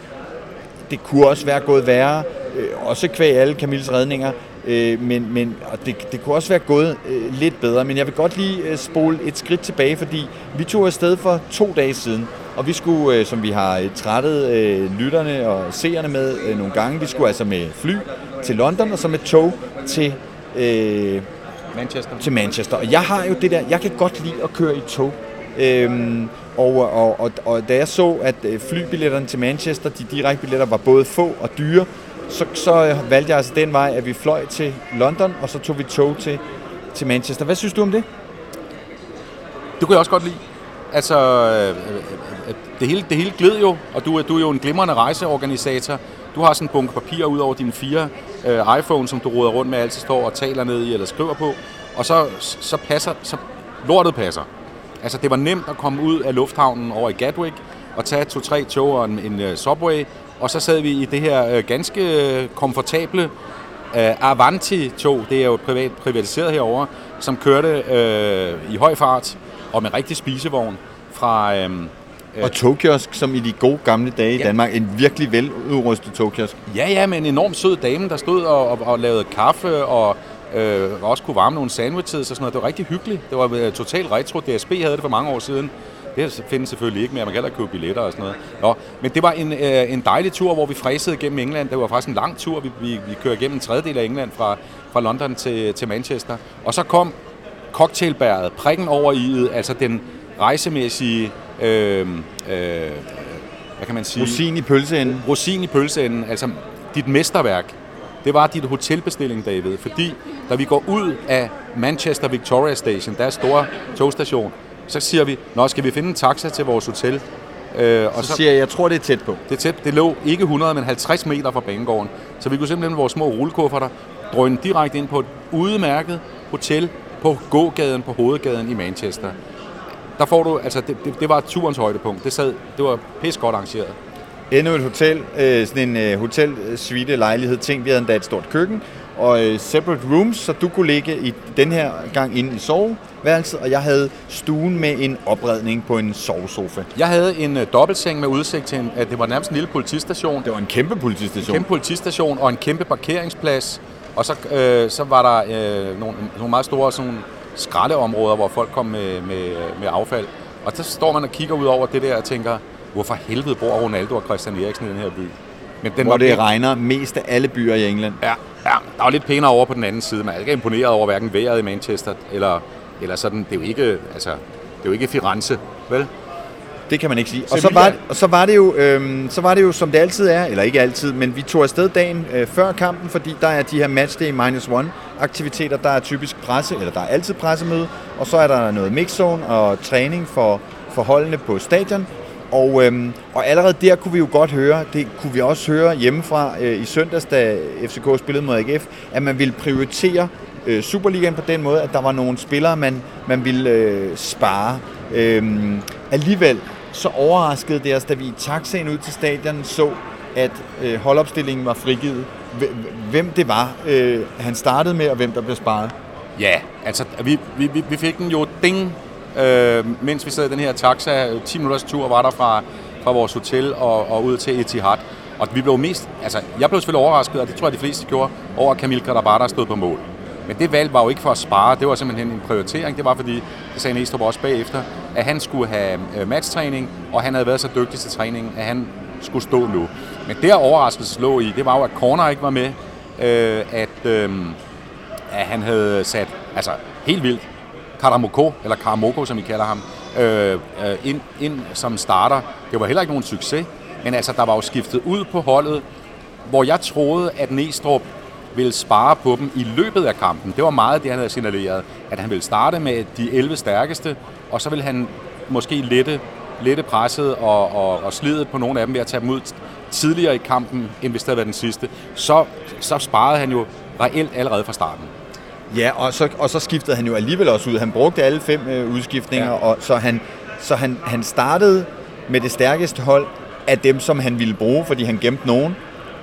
det kunne også være gået værre, øh, også kvæg alle Camilles redninger, Øh, men, men og det, det kunne også være gået øh, lidt bedre, men jeg vil godt lige øh, spole et skridt tilbage, fordi vi tog afsted for to dage siden, og vi skulle, øh, som vi har øh, trættet øh, lytterne og seerne med øh, nogle gange, vi skulle altså med fly til London, og så med tog til, øh, Manchester. til Manchester. Og jeg har jo det der, jeg kan godt lide at køre i tog. Øhm, og, og, og, og da jeg så, at flybilletterne til Manchester, de direkte billetter, var både få og dyre, så, så valgte jeg altså den vej, at vi fløj til London, og så tog vi tog til, til Manchester. Hvad synes du om det? Det kunne jeg også godt lide. Altså, øh, øh, øh, det hele, det hele glød jo, og du, du er jo en glimrende rejseorganisator. Du har sådan en bunke papir ud over dine fire øh, iPhone, som du råder rundt med, altid står og taler ned i eller skriver på. Og så, så passer, så lortet passer. Altså, det var nemt at komme ud af lufthavnen over i Gatwick og tage to-tre tog og en, en uh, subway, og så sad vi i det her øh, ganske komfortable øh, Avanti-tog, det er jo privat, privatiseret herover, som kørte øh, i høj fart og med rigtig spisevogn fra... Øh, og togkiosk, som i de gode gamle dage i ja. Danmark. En virkelig veludrustet togkiosk. Ja, ja, med en enormt sød dame, der stod og, og, og lavede kaffe og øh, også kunne varme nogle sandwiches og sådan noget. Det var rigtig hyggeligt. Det var øh, totalt retro. DSB havde det for mange år siden. Det findes selvfølgelig ikke mere, man kan heller købe billetter og sådan noget. Nå, men det var en, øh, en dejlig tur, hvor vi fræsede gennem England. Det var faktisk en lang tur. Vi, vi, vi kører gennem en tredjedel af England fra, fra London til, til Manchester. Og så kom cocktailbæret, prikken over i altså den rejsemæssige... Øh, øh, hvad kan man sige? Rosin i pølseenden. Rosin i pølseenden, altså dit mesterværk. Det var dit hotelbestilling, David, fordi da vi går ud af Manchester Victoria Station, der er store togstation, så siger vi, nå, skal vi finde en taxa til vores hotel? Øh, og så, så siger jeg, jeg tror, det er tæt på. Det er tæt. Det lå ikke 100, men 50 meter fra banegården. Så vi kunne simpelthen med vores små rullekufferter drøne direkte ind på et udmærket hotel på gågaden på hovedgaden i Manchester. Der får du, altså det, det, det var turens højdepunkt. Det, sad, det var pis godt arrangeret. Endnu et hotel, øh, sådan en øh, hotel suite lejlighed ting. Vi havde endda et stort køkken og øh, separate rooms, så du kunne ligge i den her gang inde i soveværelset, og jeg havde stuen med en opredning på en sovesofa. Jeg havde en øh, dobbeltseng med udsigt til en, at det var nærmest en lille politistation. Det var en kæmpe politistation. En kæmpe politistation og en kæmpe parkeringsplads. Og så, øh, så var der øh, nogle, nogle meget store sådan, skraldeområder, hvor folk kom med, med, med affald. Og så står man og kigger ud over det der og tænker, hvorfor helvede bor Ronaldo og Christian Eriksen i den her by? Men den hvor det regner mest af alle byer i England. Ja, ja, der var lidt pænere over på den anden side. Man er ikke imponeret over hverken vejret i Manchester, eller, eller sådan. Det er jo ikke, altså, det er jo ikke Firenze, vel? Det kan man ikke sige. Og så var, og så var det jo, øhm, så var det jo som det altid er, eller ikke altid, men vi tog afsted dagen øh, før kampen, fordi der er de her matchday minus one aktiviteter. Der er typisk presse, eller der er altid pressemøde, og så er der noget mixzone og træning for, for holdene på stadion. Og, øhm, og allerede der kunne vi jo godt høre, det kunne vi også høre hjemmefra øh, i søndags, da FCK spillede mod AGF, at man ville prioritere øh, Superligaen på den måde, at der var nogle spillere, man, man ville øh, spare. Øhm, alligevel så overraskede det os, da vi i taxaen ud til stadion så, at øh, holdopstillingen var frigivet. Hvem det var, øh, han startede med, og hvem der blev sparet. Ja, altså vi, vi, vi fik den jo ding, øh, mens vi sad i den her taxa. 10 minutters tur var der fra, fra vores hotel og, og ud til Etihad. Og vi blev mest, altså jeg blev selvfølgelig overrasket, og det tror jeg de fleste gjorde, over at Kamil Karabata stod på mål. Men det valg var jo ikke for at spare, det var simpelthen en prioritering. Det var fordi, det sagde Næstrup også bagefter, at han skulle have øh, matchtræning, og han havde været så dygtig til træningen, at han skulle stå nu. Men det overraskelse lå i, det var jo, at Corner ikke var med, øh, at, øh, at han havde sat, altså helt vildt, Karamoko, eller Karamoko, som vi kalder ham, øh, øh, ind, ind som starter. Det var heller ikke nogen succes, men altså, der var jo skiftet ud på holdet, hvor jeg troede, at Næstrup ville spare på dem i løbet af kampen. Det var meget det, han havde signaleret, at han ville starte med de 11 stærkeste, og så ville han måske lette, lette presset og, og, og slidet på nogle af dem ved at tage dem ud tidligere i kampen, end hvis det havde været den sidste. Så, så sparede han jo reelt allerede fra starten. Ja, og så, og så skiftede han jo alligevel også ud. Han brugte alle fem øh, udskiftninger, ja. og så, han, så han, han startede med det stærkeste hold af dem, som han ville bruge, fordi han gemte nogen.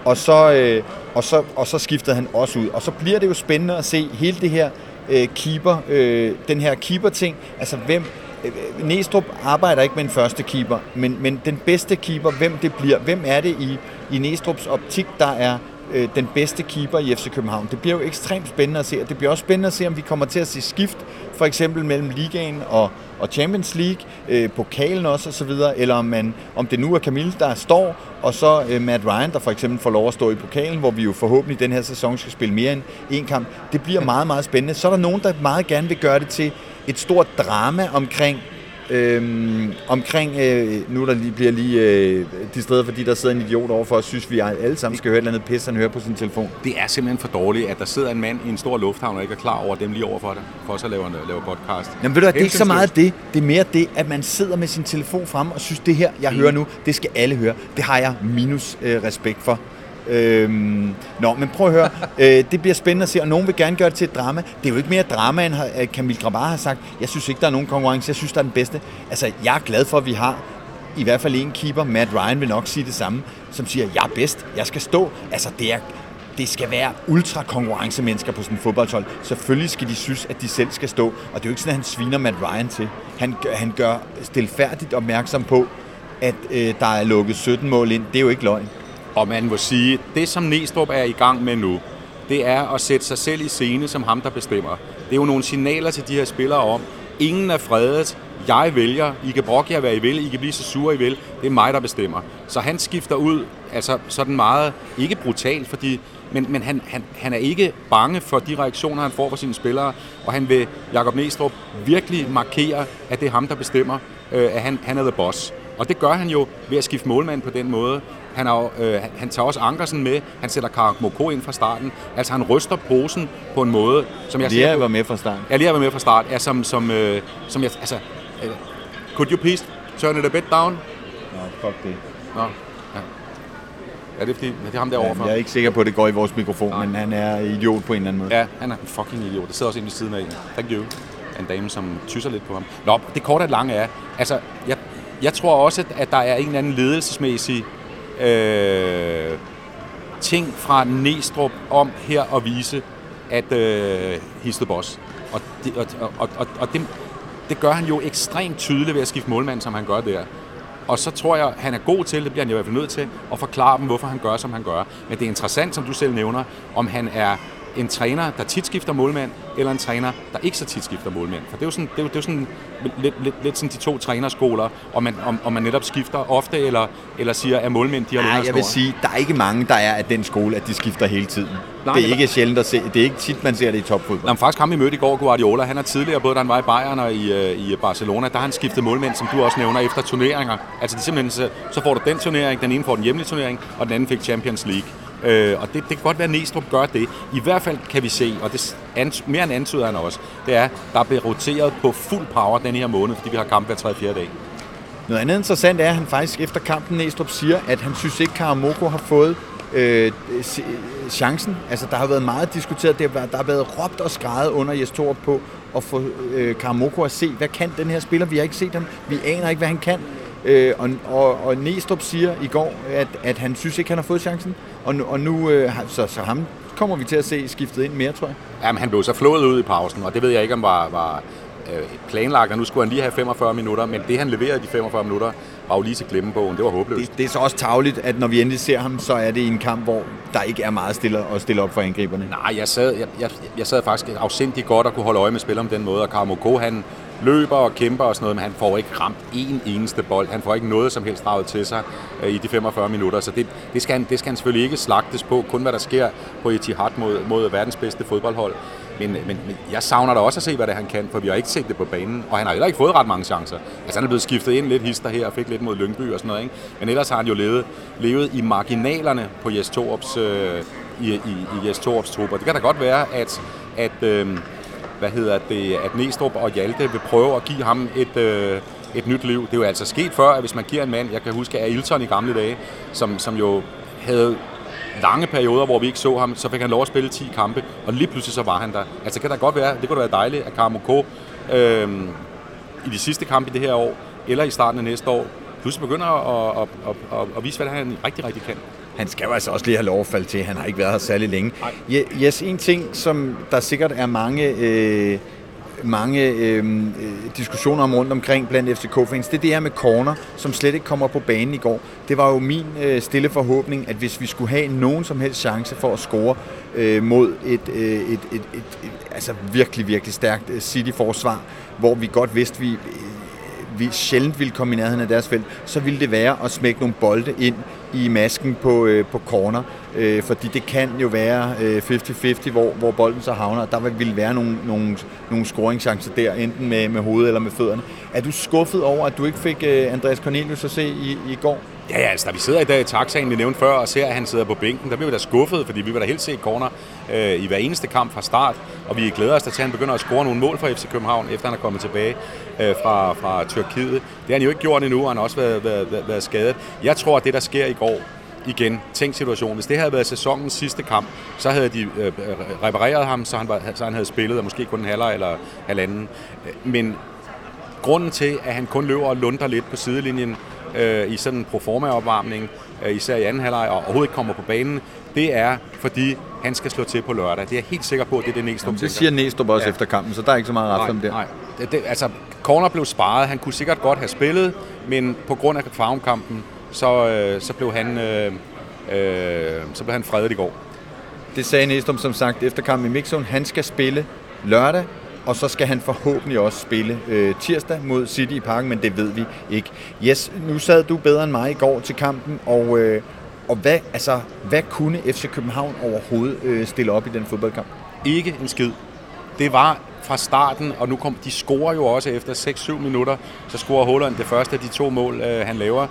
Og så, øh, og så, og så skiftede han også ud. Og så bliver det jo spændende at se hele det her øh, keeper, øh, den her keeper-ting. Altså hvem, øh, Næstrup arbejder ikke med en første keeper, men, men den bedste keeper, hvem det bliver, hvem er det i, i Næstrups optik, der er øh, den bedste keeper i FC København. Det bliver jo ekstremt spændende at se, og det bliver også spændende at se, om vi kommer til at se skift, for eksempel mellem ligaen og, og Champions League, øh, pokalen også osv., eller om, man, om det nu er Camille, der står, og så øh, Matt Ryan, der for eksempel får lov at stå i pokalen, hvor vi jo forhåbentlig den her sæson skal spille mere end en kamp. Det bliver meget, meget spændende. Så er der nogen, der meget gerne vil gøre det til et stort drama omkring Øhm, omkring, øh, nu der lige, bliver lige øh, de steder, fordi der sidder en idiot overfor og synes, vi alle sammen skal høre et eller andet pis, han hører på sin telefon. Det er simpelthen for dårligt, at der sidder en mand i en stor lufthavn og ikke er klar over dem lige overfor det, for os at lave, lave podcast. Jamen ved du, det er ikke så meget det. Det er mere det, at man sidder med sin telefon frem og synes, det her, jeg mm. hører nu, det skal alle høre. Det har jeg minus øh, respekt for. Øhm, nå, men prøv at høre. øh, det bliver spændende at se, og nogen vil gerne gøre det til et drama. Det er jo ikke mere drama, end Camille Grabar har sagt. Jeg synes ikke, der er nogen konkurrence. Jeg synes, der er den bedste. Altså, jeg er glad for, at vi har i hvert fald en keeper, Matt Ryan vil nok sige det samme, som siger, jeg er bedst, jeg skal stå. Altså, det er, det skal være ultra konkurrencemennesker på sådan en fodboldhold. Selvfølgelig skal de synes, at de selv skal stå. Og det er jo ikke sådan, at han sviner Matt Ryan til. Han, han gør stilfærdigt opmærksom på, at øh, der er lukket 17 mål ind. Det er jo ikke løgn. Og man må sige, det som Næstrup er i gang med nu, det er at sætte sig selv i scene som ham, der bestemmer. Det er jo nogle signaler til de her spillere om, ingen er fredet, jeg vælger, I kan brokke jer, hvad I vil, I kan blive så sure, I vil, det er mig, der bestemmer. Så han skifter ud, altså sådan meget, ikke brutalt, fordi, men, men han, han, han er ikke bange for de reaktioner, han får fra sine spillere, og han vil, Jakob Næstrup, virkelig markere, at det er ham, der bestemmer, øh, at han, han er the boss. Og det gør han jo ved at skifte målmand på den måde. Han, har, øh, han tager også Ankersen med. Han sætter Karak Moko ind fra starten. Altså han ryster posen på en måde, som jeg... Lige var med fra starten. Ja, lige var med fra start. Ja, som, som, øh, som jeg... Altså, øh, could you please turn it a bit down? fuck det. Nå, ja. Ja, det er fordi, det er ham derovre for. Jeg er ikke sikker på, at det går i vores mikrofon, Nej. men han er idiot på en eller anden måde. Ja, han er en fucking idiot. Det sidder også inde ved siden af. Thank you. En dame, som tysser lidt på ham. Nå, det korte og lange er, altså, jeg, jeg tror også, at- at der er en eller anden ledelsesmæssig øh, ting fra Næstrup om her at vise, at øh, he's the boss. Og, det, og, og, og, og det, det gør han jo ekstremt tydeligt ved at skifte målmand, som han gør der. Og så tror jeg, han er god til, det bliver han i hvert fald nødt til, at forklare dem, hvorfor han gør, som han gør. Men det er interessant, som du selv nævner, om han er en træner, der tit skifter målmand, eller en træner, der ikke så tit skifter målmand. For det er jo sådan, det er jo, det er jo sådan lidt, lidt, lidt sådan de to trænerskoler, om man, om, om man netop skifter ofte, eller, eller siger, at målmænd de har Nej, jeg vil sige, der er ikke mange, der er af den skole, at de skifter hele tiden. Nej, det er ikke sjældent at se. Det er ikke tit, man ser det i topfodbold. Nå, faktisk ham vi mødte i går, Guardiola, han er tidligere, både da han var i Bayern og i, øh, i Barcelona, der har han skiftet målmænd, som du også nævner, efter turneringer. Altså det er simpelthen, så, så får du den turnering, den ene får den hjemlige turnering, og den anden fik Champions League. Øh, og det, det kan godt være, at Næstrup gør det. I hvert fald kan vi se, og det ans, mere end antyder han også, det er, der bliver roteret på fuld power den her måned, fordi vi har kamp hver 3. 4. dag. Noget andet interessant er, at han faktisk efter kampen Næstrup siger, at han synes ikke, Karamoko har fået øh, chancen. Altså, der har været meget diskuteret. Det har der har været råbt og skrejet under Jes Torup på at få øh, Karamoko at se, hvad kan den her spiller? Vi har ikke set ham. Vi aner ikke, hvad han kan. Øh, og, og, og Næstrup siger i går, at, at han synes ikke, han har fået chancen. Og nu, og nu øh, så, så ham kommer vi til at se skiftet ind mere, tror jeg. Jamen, han blev så flået ud i pausen, og det ved jeg ikke, om var, var øh, planlagt, og nu skulle han lige have 45 minutter, men det, han leverede i de 45 minutter, var jo lige til glemmebogen. Det var håbløst. Det, det er så også tavligt, at når vi endelig ser ham, så er det i en kamp, hvor der ikke er meget stille at stille op for angriberne. Nej, jeg sad, jeg, jeg, jeg sad faktisk afsindigt godt og kunne holde øje med spillere om den måde, og Karamoko, han løber og kæmper og sådan noget, men han får ikke ramt en eneste bold. Han får ikke noget som helst draget til sig øh, i de 45 minutter, så det, det, skal han, det skal han selvfølgelig ikke slagtes på, kun hvad der sker på Etihad mod, mod verdens bedste fodboldhold. Men, men, men jeg savner da også at se, hvad det er, han kan, for vi har ikke set det på banen, og han har heller ikke fået ret mange chancer. Altså han er blevet skiftet ind lidt hister her og fik lidt mod Lyngby og sådan noget, ikke? men ellers har han jo levet, levet i marginalerne på Jes Torups, øh, i, i, i Jes Torups trupper. Det kan da godt være, at, at øh, hvad hedder det, at Næstrup og Hjalte vil prøve at give ham et, øh, et nyt liv. Det er jo altså sket før, at hvis man giver en mand, jeg kan huske Ailton i gamle dage, som, som jo havde lange perioder, hvor vi ikke så ham, så fik han lov at spille 10 kampe, og lige pludselig så var han der. Altså kan der godt være, det kunne da være dejligt, at Karamoko øh, i de sidste kampe i det her år, eller i starten af næste år, pludselig begynder at, at, at, at, at vise, hvad han rigtig, rigtig kan. Han skal jo altså også lige have lov at falde til. Han har ikke været her særlig længe. Ja, yes, en ting, som der sikkert er mange, øh, mange øh, øh, diskussioner om rundt omkring blandt FCK-fans, det er det her med corner, som slet ikke kommer på banen i går. Det var jo min øh, stille forhåbning, at hvis vi skulle have nogen som helst chance for at score øh, mod et, øh, et, et, et, et altså virkelig, virkelig stærkt øh, City-forsvar, hvor vi godt vidste, vi vi sjældent ville komme i nærheden af deres felt, så ville det være at smække nogle bolde ind i masken på, øh, på corner. Øh, fordi det kan jo være øh, 50-50, hvor, hvor bolden så havner. Der vil være nogle, nogle, nogle scoringschancer der, enten med, med hovedet eller med fødderne. Er du skuffet over, at du ikke fik øh, Andreas Cornelius at se i, i går? Ja, ja, altså, da vi sidder i dag i taxaen, vi nævnte før, og ser, at han sidder på bænken, der bliver vi da skuffet, fordi vi vil da helt se corner øh, i hver eneste kamp fra start, og vi glæder os da til, at han begynder at score nogle mål for FC København, efter han er kommet tilbage øh, fra, fra Tyrkiet. Det har han jo ikke gjort endnu, og han har også været, været, været, været skadet. Jeg tror, at det, der sker i går, igen, tænk situation. Hvis det havde været sæsonens sidste kamp, så havde de øh, repareret ham, så han, var, så han havde spillet, og måske kun en halvleg eller halvanden. Men grunden til, at han kun løber og lunder lidt på sidelinjen øh, i sådan en proforma-opvarmning, øh, især i anden halvleg, og overhovedet ikke kommer på banen, det er, fordi han skal slå til på lørdag. Det er jeg helt sikker på, at det er det Næstrup Det siger Næstrup også Ja. efter kampen, så der er ikke så meget ret om det. nej. Det, det, altså, corner blev sparet. Han kunne sikkert godt have spillet, men på grund af farmkampen, så, øh, så, blev han, øh, øh, så blev han fredet i går. Det sagde Næstrup som sagt efter kampen i Mixon. Han skal spille lørdag, og så skal han forhåbentlig også spille øh, tirsdag mod City i parken, men det ved vi ikke. Yes, nu sad du bedre end mig i går til kampen, og, øh, og hvad, altså, hvad kunne FC København overhovedet øh, stille op i den fodboldkamp? Ikke en skid. Det var fra starten, og nu kom de scorer jo også efter 6-7 minutter, så scorer Holland det første af de to mål, øh, han laver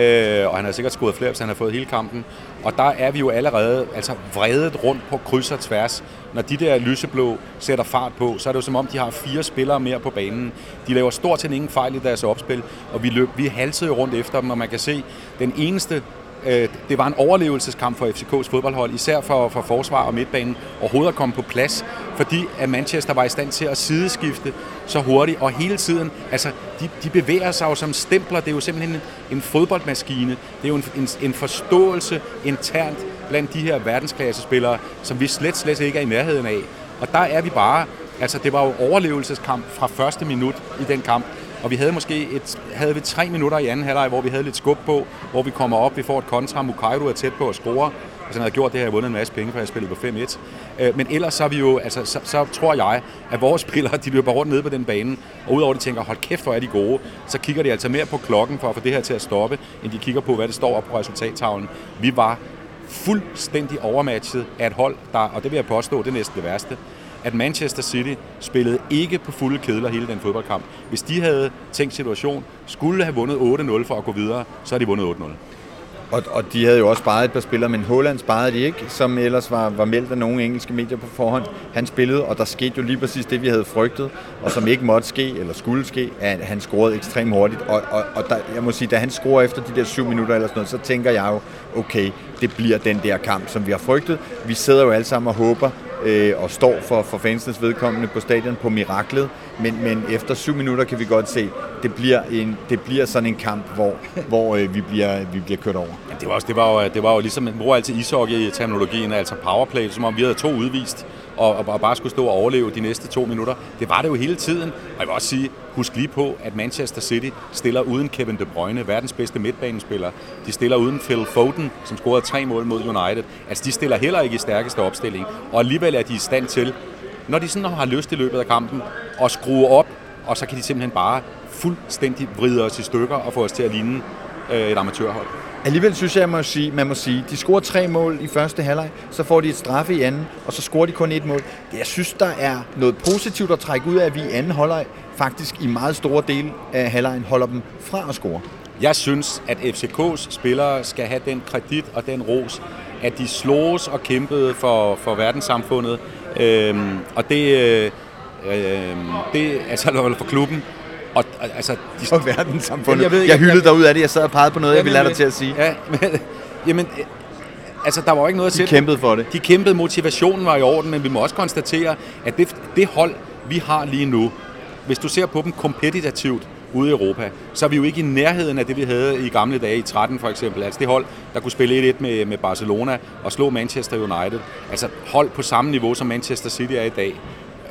øh, og han har sikkert scoret flere, hvis han har fået hele kampen. Og der er vi jo allerede altså, vredet rundt på kryds og tværs. Når de der lyseblå sætter fart på, så er det jo som om, de har fire spillere mere på banen. De laver stort set ingen fejl i deres opspil, og vi, løb, vi halsede jo rundt efter dem, og man kan se, den eneste Øh, det var en overlevelseskamp for FCK's fodboldhold, især for, for forsvar og midtbanen, overhovedet at komme på plads, fordi at Manchester var i stand til at sideskifte så hurtigt, og hele tiden, altså, de, de bevæger sig jo som stempler, det er jo simpelthen en, en fodboldmaskine, det er jo en, en, en forståelse internt blandt de her verdensklassespillere, som vi slet, slet ikke er i nærheden af. Og der er vi bare, altså det var jo overlevelseskamp fra første minut i den kamp, og vi havde måske et, havde vi tre minutter i anden halvleg, hvor vi havde lidt skub på, hvor vi kommer op, vi får et kontra, Mukairo er tæt på at score. Hvis han havde gjort det, havde jeg vundet en masse penge, for jeg spillede på 5-1. Øh, men ellers så er vi jo, altså, så, så, tror jeg, at vores spillere, de løber rundt nede på den bane, og udover at de tænker, hold kæft, hvor er de gode, så kigger de altså mere på klokken for at få det her til at stoppe, end de kigger på, hvad det står op på resultattavlen. Vi var fuldstændig overmatchet af et hold, der, og det vil jeg påstå, det er næsten det værste, at Manchester City spillede ikke på fulde kedler hele den fodboldkamp. Hvis de havde tænkt situation, skulle have vundet 8-0 for at gå videre, så har de vundet 8-0. Og, og de havde jo også sparet et par spillere, men Holland sparede de ikke, som ellers var, var meldt af nogle engelske medier på forhånd. Han spillede, og der skete jo lige præcis det, vi havde frygtet, og som ikke måtte ske, eller skulle ske, at han scorede ekstremt hurtigt. Og, og, og der, jeg må sige, da han scorer efter de der syv minutter eller sådan noget, så tænker jeg jo, okay, det bliver den der kamp, som vi har frygtet. Vi sidder jo alle sammen og håber, øh, og står for, for fansenes vedkommende på stadion på miraklet. Men, men efter syv minutter kan vi godt se, det bliver, en, det bliver sådan en kamp, hvor, hvor øh, vi, bliver, vi bliver kørt over. Ja, det, var også, det, var jo, øh, det var jo ligesom, man bruger altid ishockey i terminologien, altså powerplay, som om vi havde to udvist, og, og bare skulle stå og overleve de næste to minutter. Det var det jo hele tiden. Og jeg vil også sige, husk lige på, at Manchester City stiller uden Kevin De Bruyne, verdens bedste midtbanespiller. De stiller uden Phil Foden, som scorede tre mål mod United. Altså, de stiller heller ikke i stærkeste opstilling. Og alligevel er de i stand til, når de sådan har lyst i løbet af kampen, at skrue op, og så kan de simpelthen bare fuldstændig vride os i stykker og få os til at ligne øh, et amatørhold. Alligevel synes jeg, må sige, man må sige, de scorer tre mål i første halvleg, så får de et straffe i anden, og så scorer de kun et mål. Jeg synes, der er noget positivt at trække ud af, at vi i anden halvleg faktisk i meget store dele af halvlejen holder dem fra at score. Jeg synes, at FCK's spillere skal have den kredit og den ros, at de slås og kæmpede for, for verdenssamfundet. Øhm, og det, øh, øh, det altså for klubben. Og, altså, de, og verdenssamfundet. Jeg, ved, jeg, jeg hyldede dig ud af det. Jeg sad og pegede på noget, jeg ville lade dig til at sige. Ja, men, jamen, altså, der var jo ikke noget at sætte. De kæmpede for det. De kæmpede, motivationen var i orden, men vi må også konstatere, at det, det hold, vi har lige nu, hvis du ser på dem kompetitivt ude i Europa, så er vi jo ikke i nærheden af det, vi havde i gamle dage i 13 for eksempel. Altså det hold, der kunne spille 1-1 med, med Barcelona og slå Manchester United. Altså hold på samme niveau, som Manchester City er i dag.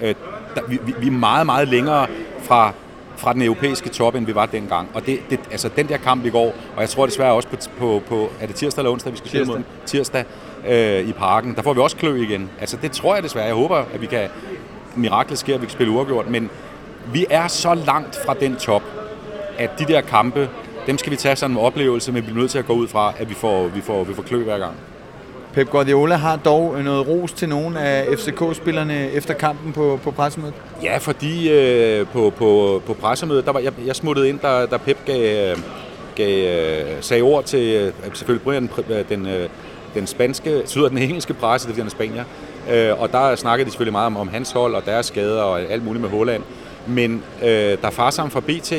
Øh, der, vi, vi er meget, meget længere fra fra den europæiske top, end vi var dengang. Og det, det, altså den der kamp i går, og jeg tror desværre også på, på, på er det tirsdag eller onsdag, vi skal spille mod Tirsdag øh, i parken. Der får vi også klø igen. Altså det tror jeg desværre. Jeg håber, at vi kan, miraklet sker, at vi kan spille uafgjort, men vi er så langt fra den top, at de der kampe, dem skal vi tage sådan en oplevelse, men vi bliver nødt til at gå ud fra, at vi får, vi får, vi får klø hver gang. Pep Guardiola har dog noget ros til nogle af FCK-spillerne efter kampen på, på pressemødet. Ja, fordi øh, på, på, på pressemødet, der var, jeg, jeg smuttede ind, da, da Pep gav, gav, øh, sagde ord til øh, selvfølgelig Brian, den, den, øh, den spanske, syder den engelske presse, det er Spanier, øh, og der snakkede de selvfølgelig meget om, om hans hold og deres skader og alt muligt med Holland. Men øh, da Farsam fra BT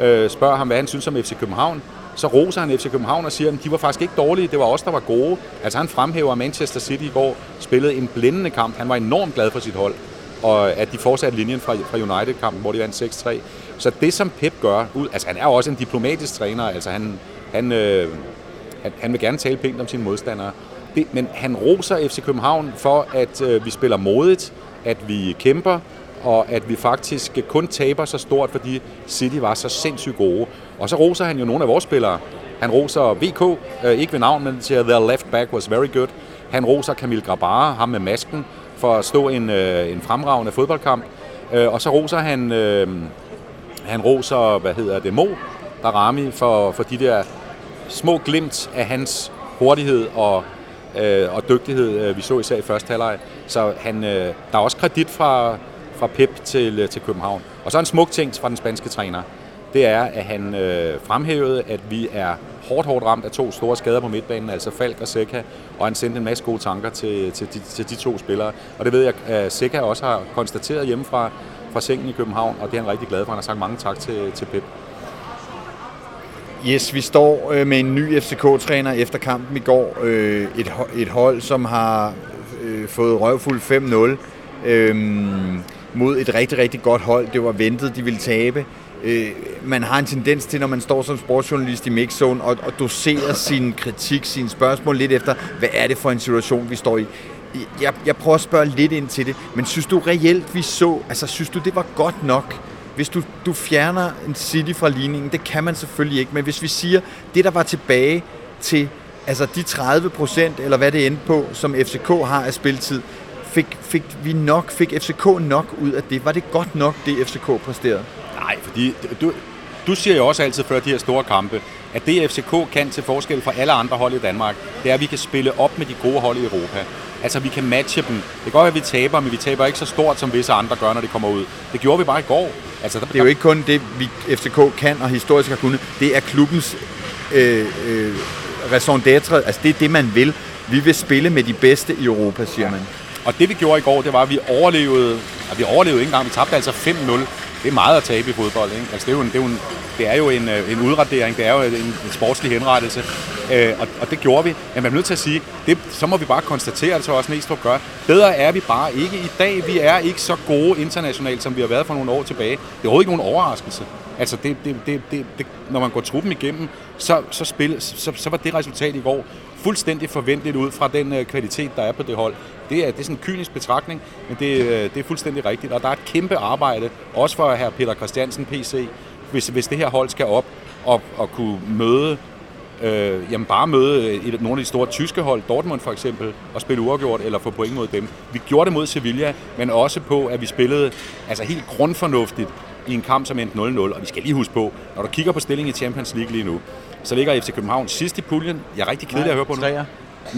øh, spørger ham, hvad han synes om FC København, så roser han FC København og siger, at de var faktisk ikke dårlige, det var os, der var gode. Altså han fremhæver, at Manchester City i går spillede en blændende kamp. Han var enormt glad for sit hold, og at de fortsatte linjen fra, fra United-kampen, hvor de vandt 6-3. Så det, som Pep gør, altså han er jo også en diplomatisk træner, altså han, han, øh, han, han vil gerne tale pænt om sine modstandere. Det, men han roser FC København for, at øh, vi spiller modigt, at vi kæmper, og at vi faktisk kun taber så stort, fordi City var så sindssygt gode. Og så roser han jo nogle af vores spillere. Han roser VK, øh, ikke ved navn, men siger, their left back was very good. Han roser Kamil Grabara, ham med masken, for at stå en, øh, en fremragende fodboldkamp. Øh, og så roser han, øh, han roser, hvad hedder det, Mo Darami, for, for de der små glimt af hans hurtighed og, øh, og dygtighed, øh, vi så især i første halvleg. Så han, øh, der er også kredit fra, fra Pep til, øh, til København. Og så en smuk ting fra den spanske træner, det er, at han øh, fremhævede, at vi er hårdt, hårdt ramt af to store skader på midtbanen, altså Falk og Seca, og han sendte en masse gode tanker til, til, de, til de to spillere. Og det ved jeg, at øh, Seca også har konstateret hjemme fra, fra sengen i København, og det er han rigtig glad for. Han har sagt mange tak til, til Pep. Yes, vi står øh, med en ny FCK-træner efter kampen i går. Et, et hold, som har fået røvfuld 5-0 øh, mod et rigtig, rigtig godt hold. Det var ventet, de ville tabe. Øh, man har en tendens til, når man står som sportsjournalist i mixzone, og, og doserer sin kritik, sine spørgsmål lidt efter, hvad er det for en situation, vi står i. Jeg, jeg prøver at spørge lidt ind til det, men synes du reelt, vi så, altså synes du, det var godt nok, hvis du, du fjerner en City fra ligningen, det kan man selvfølgelig ikke, men hvis vi siger, det der var tilbage til altså de 30 procent, eller hvad det endte på, som FCK har af spiltid, fik, fik vi nok, fik FCK nok ud af det? Var det godt nok, det FCK præsterede? Nej, fordi du, du siger jo også altid før de her store kampe, at det FCK kan til forskel fra alle andre hold i Danmark, det er, at vi kan spille op med de gode hold i Europa. Altså, vi kan matche dem. Det kan godt at vi taber, men vi taber ikke så stort, som visse andre gør, når de kommer ud. Det gjorde vi bare i går. Altså, der, det er jo ikke kun det, vi FCK kan og historisk har kunnet. Det er klubbens øh, øh, raison d'être. Altså, det er det, man vil. Vi vil spille med de bedste i Europa, siger man. Og det vi gjorde i går, det var, at vi overlevede, og vi overlevede ikke engang, vi tabte altså 5-0. Det er meget at tabe i fodbold. Ikke? Altså, det, er jo en, det, er jo en, det er jo en, øh, en udradering, det er jo en, en sportslig henrettelse. Øh, og, og det gjorde vi. Men man er nødt til at sige, det, så må vi bare konstatere, at så også Næstrup gør. Bedre er vi bare ikke i dag. Vi er ikke så gode internationalt, som vi har været for nogle år tilbage. Det er overhovedet ikke nogen overraskelse. Altså, det, det, det, det, det, når man går truppen igennem, så, så, spil, så, så var det resultat i går fuldstændig forventeligt ud fra den øh, kvalitet, der er på det hold. Det er, det er sådan en kynisk betragtning, men det, øh, det er fuldstændig rigtigt. Og der er et kæmpe arbejde, også for her Peter Christiansen, PC, hvis, hvis det her hold skal op og, og kunne møde øh, jamen bare møde øh, et, nogle af de store tyske hold, Dortmund for eksempel, og spille uafgjort eller få point mod dem. Vi gjorde det mod Sevilla, men også på, at vi spillede altså helt grundfornuftigt i en kamp som endte 0-0. Og vi skal lige huske på, når du kigger på stillingen i Champions League lige nu, så ligger FC København sidst i puljen. Jeg er rigtig kedelig at høre på nu. Træer.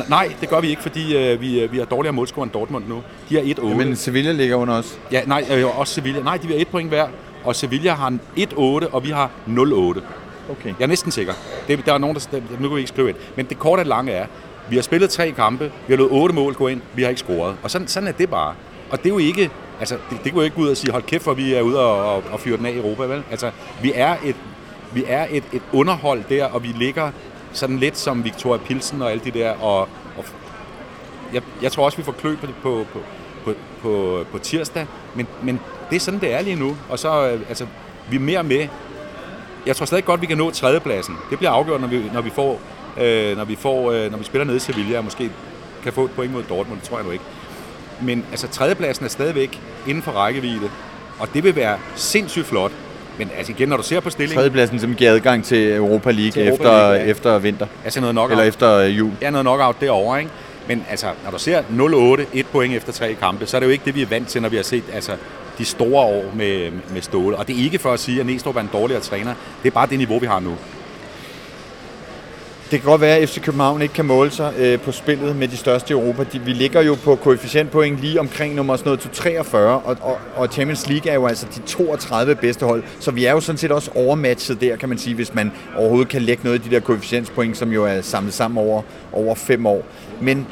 Nej, det gør vi ikke, fordi øh, vi, øh, vi har dårligere målscore end Dortmund nu. De har 1-8. Ja, men Sevilla ligger under os. Ja, nej, øh, også Sevilla. Nej, de har 1 point hver, og Sevilla har 1-8, og vi har 0-8. Okay. Jeg er næsten sikker. Det, der er nogen, der, nu kan vi ikke skrive et. Men det korte og lange er, vi har spillet tre kampe, vi har lavet otte mål gå ind, vi har ikke scoret. Og sådan, sådan er det bare. Og det er jo ikke, altså, det, det kunne jo ikke gå ud og sige, hold kæft, for vi er ude og, og, og fyre den af i Europa, vel? Altså, vi er et, vi er et, et underhold der, og vi ligger sådan lidt som Victoria Pilsen og alle de der, og, og jeg, jeg tror også, vi får klø på, på, på, på, på, på tirsdag, men, men det er sådan, det er lige nu. Og så, øh, altså, vi er mere med. Jeg tror stadig godt, vi kan nå tredjepladsen. Det bliver afgjort, når vi, når vi får, øh, når vi får, øh, når vi spiller nede i Sevilla, og måske kan få et point mod Dortmund, det tror jeg nu ikke. Men altså, tredjepladsen er stadigvæk inden for rækkevidde, og det vil være sindssygt flot. Men altså igen, når du ser på stillingen... Tredjepladsen, som giver adgang til Europa League, til Europa League efter, ja. efter vinter. Altså noget knockout. Eller efter øh, jul. Ja, noget knockout derovre, ikke? Men altså, når du ser 0-8, et point efter tre kampe, så er det jo ikke det, vi er vant til, når vi har set altså, de store år med, med Ståle. Og det er ikke for at sige, at Næstrup er en dårligere træner. Det er bare det niveau, vi har nu. Det kan godt være, at FC København ikke kan måle sig øh, på spillet med de største i Europa. De, vi ligger jo på koefficientpoint lige omkring nummer sådan noget 43, og, og, og Champions League er jo altså de 32 bedste hold, så vi er jo sådan set også overmatchet der, kan man sige, hvis man overhovedet kan lægge noget af de der koefficientpoint, som jo er samlet sammen over, over fem år. Men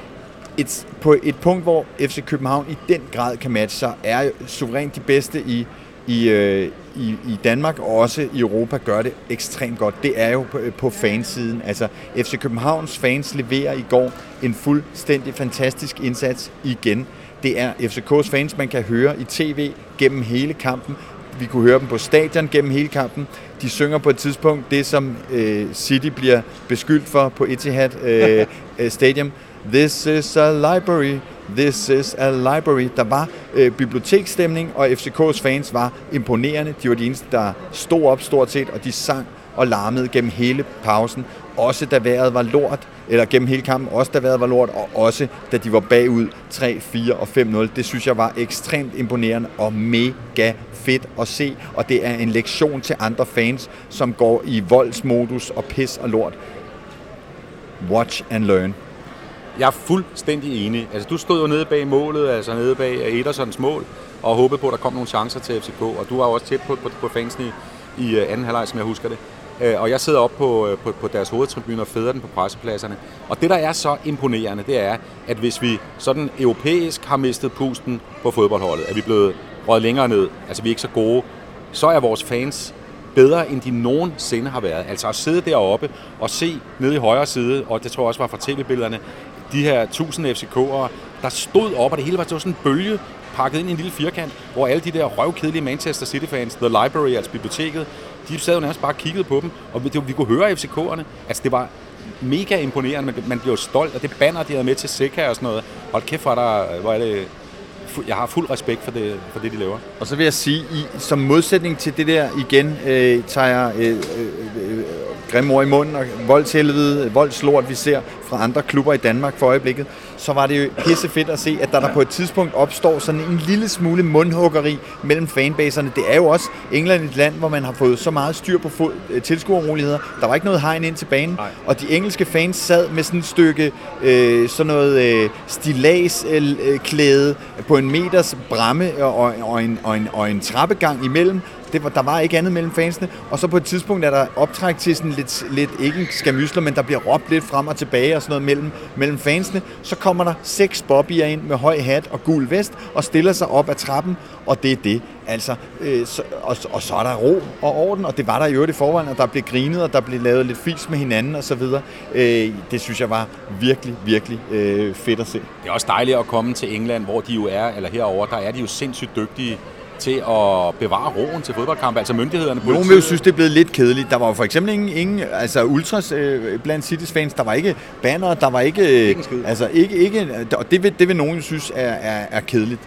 et, på et punkt, hvor FC København i den grad kan matche sig, er suverænt de bedste i, i, øh, i, i Danmark og også i Europa gør det ekstremt godt. Det er jo på, på fansiden. Altså, FC Københavns fans leverer i går en fuldstændig fantastisk indsats igen. Det er FCK's fans, man kan høre i tv gennem hele kampen. Vi kunne høre dem på stadion gennem hele kampen. De synger på et tidspunkt det, som øh, City bliver beskyldt for på Etihad øh, øh Stadium. This is a library. This is a library. Der var øh, biblioteksstemning, og FCK's fans var imponerende. De var de eneste, der stod op stort set, og de sang og larmede gennem hele pausen. Også da vejret var lort, eller gennem hele kampen, også da vejret var lort, og også da de var bagud 3, 4 og 5-0. Det synes jeg var ekstremt imponerende og mega fedt at se, og det er en lektion til andre fans, som går i voldsmodus og pis og lort. Watch and learn. Jeg er fuldstændig enig. Altså, du stod jo nede bag målet, altså nede bag Edersons mål, og håbede på, at der kom nogle chancer til FCK, og du var jo også tæt på, på, på fansen i, i øh, anden halvleg, som jeg husker det. Øh, og jeg sidder op på, øh, på, på deres hovedtribune og fædrer den på pressepladserne. Og det, der er så imponerende, det er, at hvis vi sådan europæisk har mistet pusten på fodboldholdet, at vi er blevet røget længere ned, altså vi er ikke så gode, så er vores fans bedre, end de nogensinde har været. Altså at sidde deroppe og se nede i højre side, og det tror jeg også var fra tv-billederne, de her 1000 FCK'ere, der stod op, og det hele var sådan en bølge, pakket ind i en lille firkant, hvor alle de der røvkedelige Manchester City-fans, The Library, altså biblioteket, de sad jo nærmest bare og kiggede på dem, og vi, vi kunne høre FCK'erne. Altså det var mega imponerende, man, man blev stolt, og det banner, de havde med til Seca og sådan noget. Hold kæft, hvor der, hvor er det jeg har fuld respekt for det, for det de laver. Og så vil jeg sige, i, som modsætning til det der igen, øh, tager jeg øh, øh, øh, øh grimme ord i munden og voldshelvede, voldslort, vi ser fra andre klubber i Danmark for øjeblikket, så var det jo pisse fedt at se, at der, der på et tidspunkt opstår sådan en lille smule mundhuggeri mellem fanbaserne. Det er jo også England et land, hvor man har fået så meget styr på fod, øh, tilskuerroligheder. Der var ikke noget hegn ind til banen, Nej. og de engelske fans sad med sådan et stykke øh, sådan noget øh, stilasklæde øh, på en meters bramme og, og, en, og, en, og en trappegang imellem, det var, der var ikke andet mellem fansene. Og så på et tidspunkt er der optræk til sådan lidt, lidt ikke skamysler, men der bliver råbt lidt frem og tilbage og sådan noget mellem, mellem fansene. Så kommer der seks bobbyer ind med høj hat og gul vest og stiller sig op ad trappen, og det er det. Altså, øh, så, og, og så er der ro og orden, og det var der i øvrigt i forvejen, og der blev grinet, og der blev lavet lidt fis med hinanden og så videre. Øh, det synes jeg var virkelig, virkelig øh, fedt at se. Det er også dejligt at komme til England, hvor de jo er, eller herover der er de jo sindssygt dygtige til at bevare roen til fodboldkampe, altså myndighederne. Nogen vil jo synes, det er blevet lidt kedeligt. Der var jo for eksempel ingen, ingen altså ultras øh, blandt Citys fans, der var ikke banner, der var ikke... Øh, altså ikke, ikke, og det vil, det vil nogen synes er, er, er kedeligt.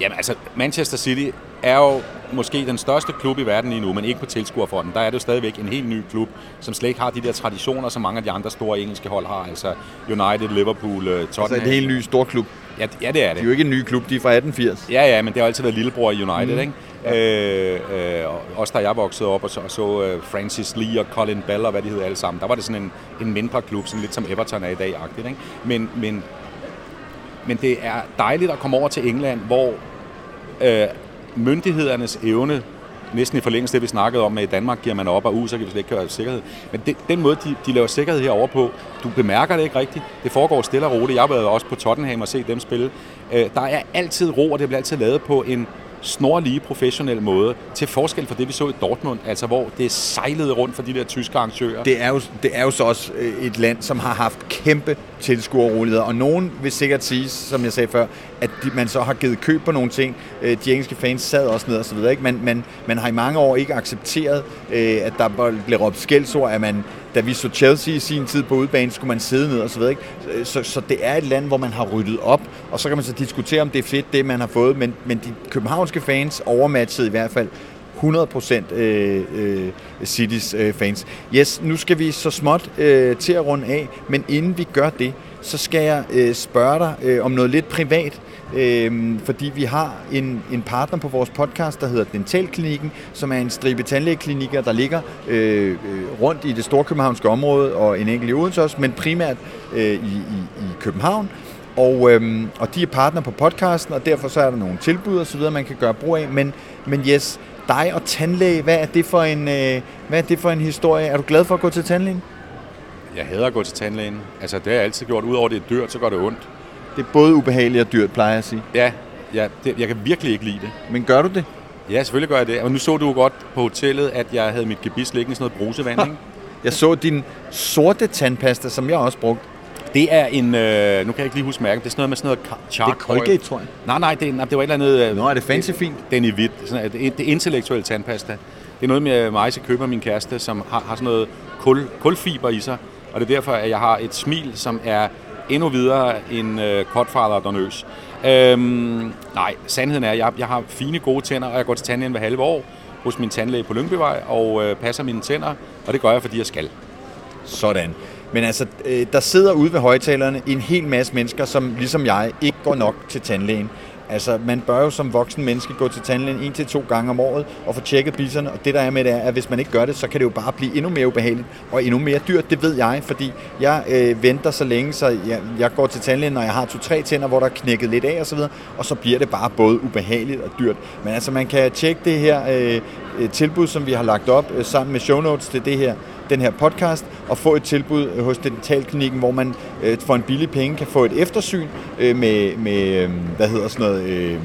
Jamen altså, Manchester City er jo måske den største klub i verden lige nu, men ikke på tilskuerfonden. Der er det jo stadigvæk en helt ny klub, som slet ikke har de der traditioner, som mange af de andre store engelske hold har. Altså United, Liverpool, øh, Tottenham. Altså en helt ny stor klub. Ja, ja, det er det. Det er jo ikke en ny klub, de er fra 1880. Ja, ja, men det har altid været lillebror i United, mm. ikke? Ja. Øh, øh, også da jeg voksede op og så, og så øh, Francis Lee og Colin Bell og hvad de hedder alle sammen, der var det sådan en, en mindre klub, sådan lidt som Everton er i dag, agtigt, ikke? Men, men, men det er dejligt at komme over til England, hvor øh, myndighedernes evne næsten i forlængelse det, vi snakkede om, at i Danmark giver man op og ud, så kan vi slet ikke køre sikkerhed. Men det, den måde, de, de laver sikkerhed herover på, du bemærker det ikke rigtigt. Det foregår stille og roligt. Jeg har været også på Tottenham og set dem spille. Øh, der er altid ro, og det bliver altid lavet på en snorlige professionel måde, til forskel fra det, vi så i Dortmund, altså hvor det sejlede rundt for de der tyske arrangører. Det er jo, det er jo så også øh, et land, som har haft kæmpe tilskuerroligheder, og nogen vil sikkert sige, som jeg sagde før, at de, man så har givet køb på nogle ting. Øh, de engelske fans sad også ned og så videre, ikke? Men man, man har i mange år ikke accepteret, øh, at der blev råbt skældsord, at man da vi så Chelsea i sin tid på udbanen, skulle man sidde ned og så videre. Ikke? Øh, så, så det er et land, hvor man har ryddet op, og så kan man så diskutere, om det er fedt, det man har fået, men, men de københavnske fans overmatchede i hvert fald 100% øh, øh, Citys øh, fans. Yes, nu skal vi så småt øh, til at runde af, men inden vi gør det, så skal jeg øh, spørge dig øh, om noget lidt privat. Øh, fordi vi har en, en partner på vores podcast, der hedder Dentalklinikken, som er en stribe tandlægeklinikker, der ligger øh, øh rundt i det storkøbenhavnske område, og en enkelt i Odense også, men primært øh, i, i, i København. Og, øhm, og de er partner på podcasten, og derfor så er der nogle tilbud og så videre, man kan gøre brug af. Men, men yes, dig og tandlæge, hvad er det for en, øh, hvad er det for en historie? Er du glad for at gå til tandlægen? Jeg hader at gå til tandlægen. Altså, det har jeg altid gjort. Udover det er dyrt, så gør det ondt. Det er både ubehageligt og dyrt, plejer jeg at sige. Ja, ja det, jeg kan virkelig ikke lide det. Men gør du det? Ja, selvfølgelig gør jeg det. Og nu så du jo godt på hotellet, at jeg havde mit gebis liggende i sådan noget brusevand, ikke? Jeg så din sorte tandpasta, som jeg også brugte. Det er en, øh, nu kan jeg ikke lige huske mærken, det er sådan noget med sådan noget charcoal. Det er Colgate, tror jeg. Nej, nej, det, nej, det var et eller andet... Øh, Nå, er det fancy fint? Den i hvidt. Sådan, det, det intellektuelle tandpasta. Det er noget med mig, jeg køber min kæreste, som har, har sådan noget kul, kulfiber i sig. Og det er derfor, at jeg har et smil, som er endnu videre end øh, Godfather Donøs. Øhm, nej, sandheden er, at jeg, jeg har fine, gode tænder, og jeg går til tandlægen hver halve år hos min tandlæge på Lyngbyvej og øh, passer mine tænder, og det gør jeg, fordi jeg skal. Sådan. Men altså, øh, der sidder ude ved højtalerne en hel masse mennesker, som ligesom jeg ikke går nok til tandlægen. Altså, man bør jo som voksen menneske gå til tandlægen en til to gange om året og få tjekket bisserne. Og det der er med det er, at hvis man ikke gør det, så kan det jo bare blive endnu mere ubehageligt og endnu mere dyrt. Det ved jeg, fordi jeg øh, venter så længe, så jeg, jeg går til tandlægen, når jeg har to-tre tænder, hvor der er knækket lidt af og så videre, og så bliver det bare både ubehageligt og dyrt. Men altså, man kan tjekke det her øh, øh tilbud, som vi har lagt op øh, sammen med show notes til det her den her podcast og få et tilbud øh, hos Dentalklinikken, hvor man øh, for en billig penge kan få et eftersyn øh, med, med øh, hvad hedder sådan noget, øh,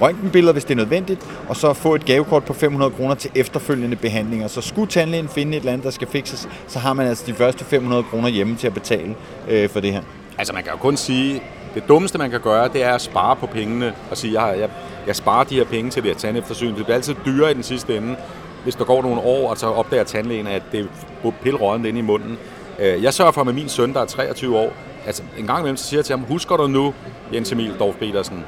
røntgenbilleder, hvis det er nødvendigt, og så få et gavekort på 500 kroner til efterfølgende behandlinger. Så skulle tandlægen finde et eller andet, der skal fikses, så har man altså de første 500 kroner hjemme til at betale øh, for det her. Altså man kan jo kun sige, det dummeste man kan gøre, det er at spare på pengene og sige, jeg, jeg, jeg sparer de her penge til det her tandeftersyn. Det bliver altid dyrere i den sidste ende, hvis der går nogle år, og så opdager tandlægen, at det er pillerådende inde i munden. Øh, jeg sørger for med min søn, der er 23 år, altså en gang imellem, så siger jeg til ham, husker du nu, Jens Emil Dorf Petersen,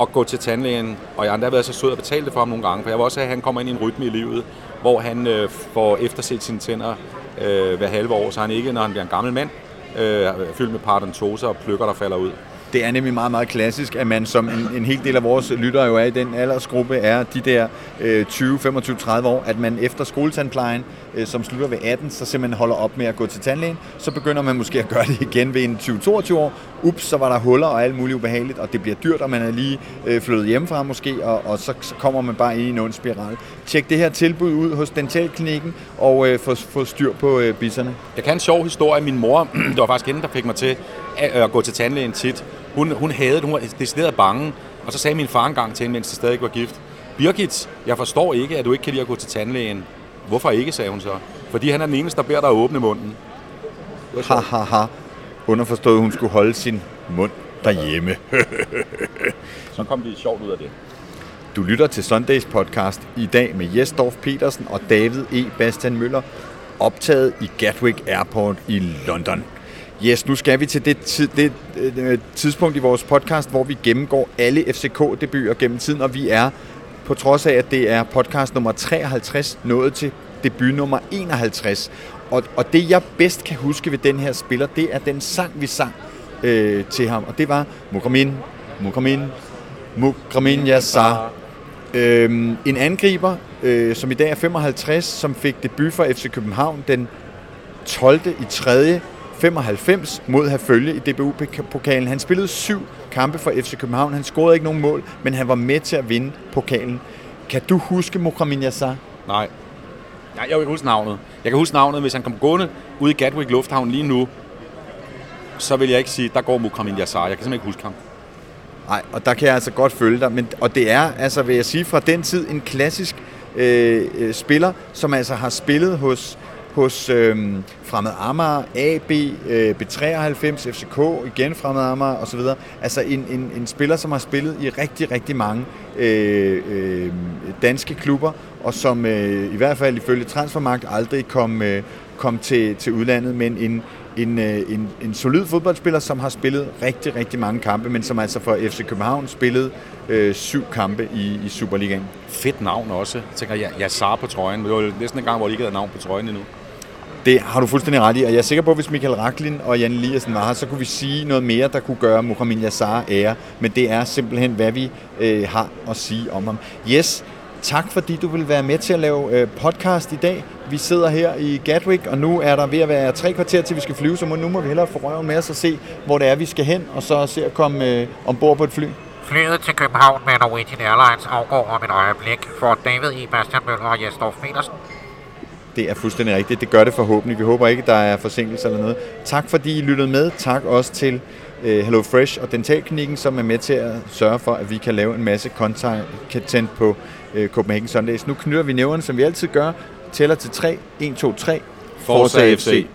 at gå til tandlægen, og jeg har endda været så sød at betale det for ham nogle gange, for jeg vil også have, at han kommer ind i en rytme i livet, hvor han øh, får efterset sine tænder øh, hver halve år, så han ikke, når han bliver en gammel mand, øh, fyldt med parodontose og pløkker, der falder ud. Det er nemlig meget, meget klassisk, at man som en, en hel del af vores lyttere jo er i den aldersgruppe, er de der øh, 20, 25, 30 år, at man efter skoletandplejen, øh, som slutter ved 18, så simpelthen holder op med at gå til tandlægen. Så begynder man måske at gøre det igen ved en 20-22 år. Ups, så var der huller og alt muligt ubehageligt, og det bliver dyrt, og man er lige øh, flyttet hjemmefra måske, og, og så, så kommer man bare ind i en ond spiral. Tjek det her tilbud ud hos Dentalklinikken, og øh, få, få styr på øh, bisserne. Jeg kan en sjov historie. Min mor, det var faktisk hende, der fik mig til at, øh, at gå til tandlægen tit. Hun, hun havde det, hun var decideret bange. Og så sagde min far engang til hende, mens de stadig var gift, Birgit, jeg forstår ikke, at du ikke kan lide at gå til tandlægen. Hvorfor ikke, sagde hun så. Fordi han er den eneste, der beder dig at åbne munden. Ha, ha, ha. Underforstået, at hun skulle holde sin mund derhjemme. så kom det sjovt ud af det. Du lytter til Sundays podcast i dag med Jes Dorf Petersen og David E. Bastian Møller, optaget i Gatwick Airport i London. Yes, nu skal vi til det, tid, det øh, tidspunkt i vores podcast, hvor vi gennemgår alle FCK-debuter gennem tiden, og vi er, på trods af, at det er podcast nummer 53, nået til debut nummer 51. Og, og det, jeg bedst kan huske ved den her spiller, det er den sang, vi sang øh, til ham, og det var Mukramin, Mukramin, Mukramin Yassar. Øhm, en angriber, øh, som i dag er 55, som fik debut for FC København den 12. i 3. 95 mod Herfølge i DBU-pokalen. Han spillede syv kampe for FC København. Han scorede ikke nogen mål, men han var med til at vinde pokalen. Kan du huske Mokramin Yassar? Nej. Nej, jeg kan huske navnet. Jeg kan huske navnet, hvis han kom gående ude i Gatwick Lufthavn lige nu, så vil jeg ikke sige, der går Mokramin Yassar. Jeg kan simpelthen ikke huske ham. Nej, og der kan jeg altså godt følge dig. Men, og det er, altså vil jeg sige, fra den tid en klassisk øh, øh, spiller, som altså har spillet hos hos øh, Fremad Amager, AB, øh, B93, FCK, igen Fremad Amager osv. Altså en, en, en spiller, som har spillet i rigtig, rigtig mange øh, øh, danske klubber, og som øh, i hvert fald ifølge Transfermarkt aldrig kom, øh, kom til, til udlandet, men en, en, øh, en, en solid fodboldspiller, som har spillet rigtig, rigtig mange kampe, men som altså for FC København spillede øh, syv kampe i, i Superligaen. Fedt navn også. Jeg tænker, jeg, jeg Sar på trøjen. Det var næsten en gang, hvor de ikke havde navn på trøjen endnu. Det har du fuldstændig ret i, og jeg er sikker på, at hvis Michael Raklin og Jan Eliassen var her, så kunne vi sige noget mere, der kunne gøre Mohamed Yassar ære, men det er simpelthen, hvad vi øh, har at sige om ham. Yes, tak fordi du vil være med til at lave øh, podcast i dag. Vi sidder her i Gatwick, og nu er der ved at være tre kvarter til, vi skal flyve, så nu må vi hellere få røven med os og se, hvor det er, vi skal hen, og så se at komme øh, ombord på et fly. Flyet til København med Norwegian Airlines afgår om et øjeblik for David E. Bastian Møller og Jesdorf Petersen. Det er fuldstændig rigtigt. Det gør det forhåbentlig. Vi håber ikke, der er forsinkelse eller noget. Tak fordi I lyttede med. Tak også til uh, Hello Fresh og Dentalklinikken, som er med til at sørge for, at vi kan lave en masse content på uh, Copenhagen Sundays. Nu knytter vi nævnerne, som vi altid gør. Tæller til 3. 1, 2, 3. Forza FC. FC.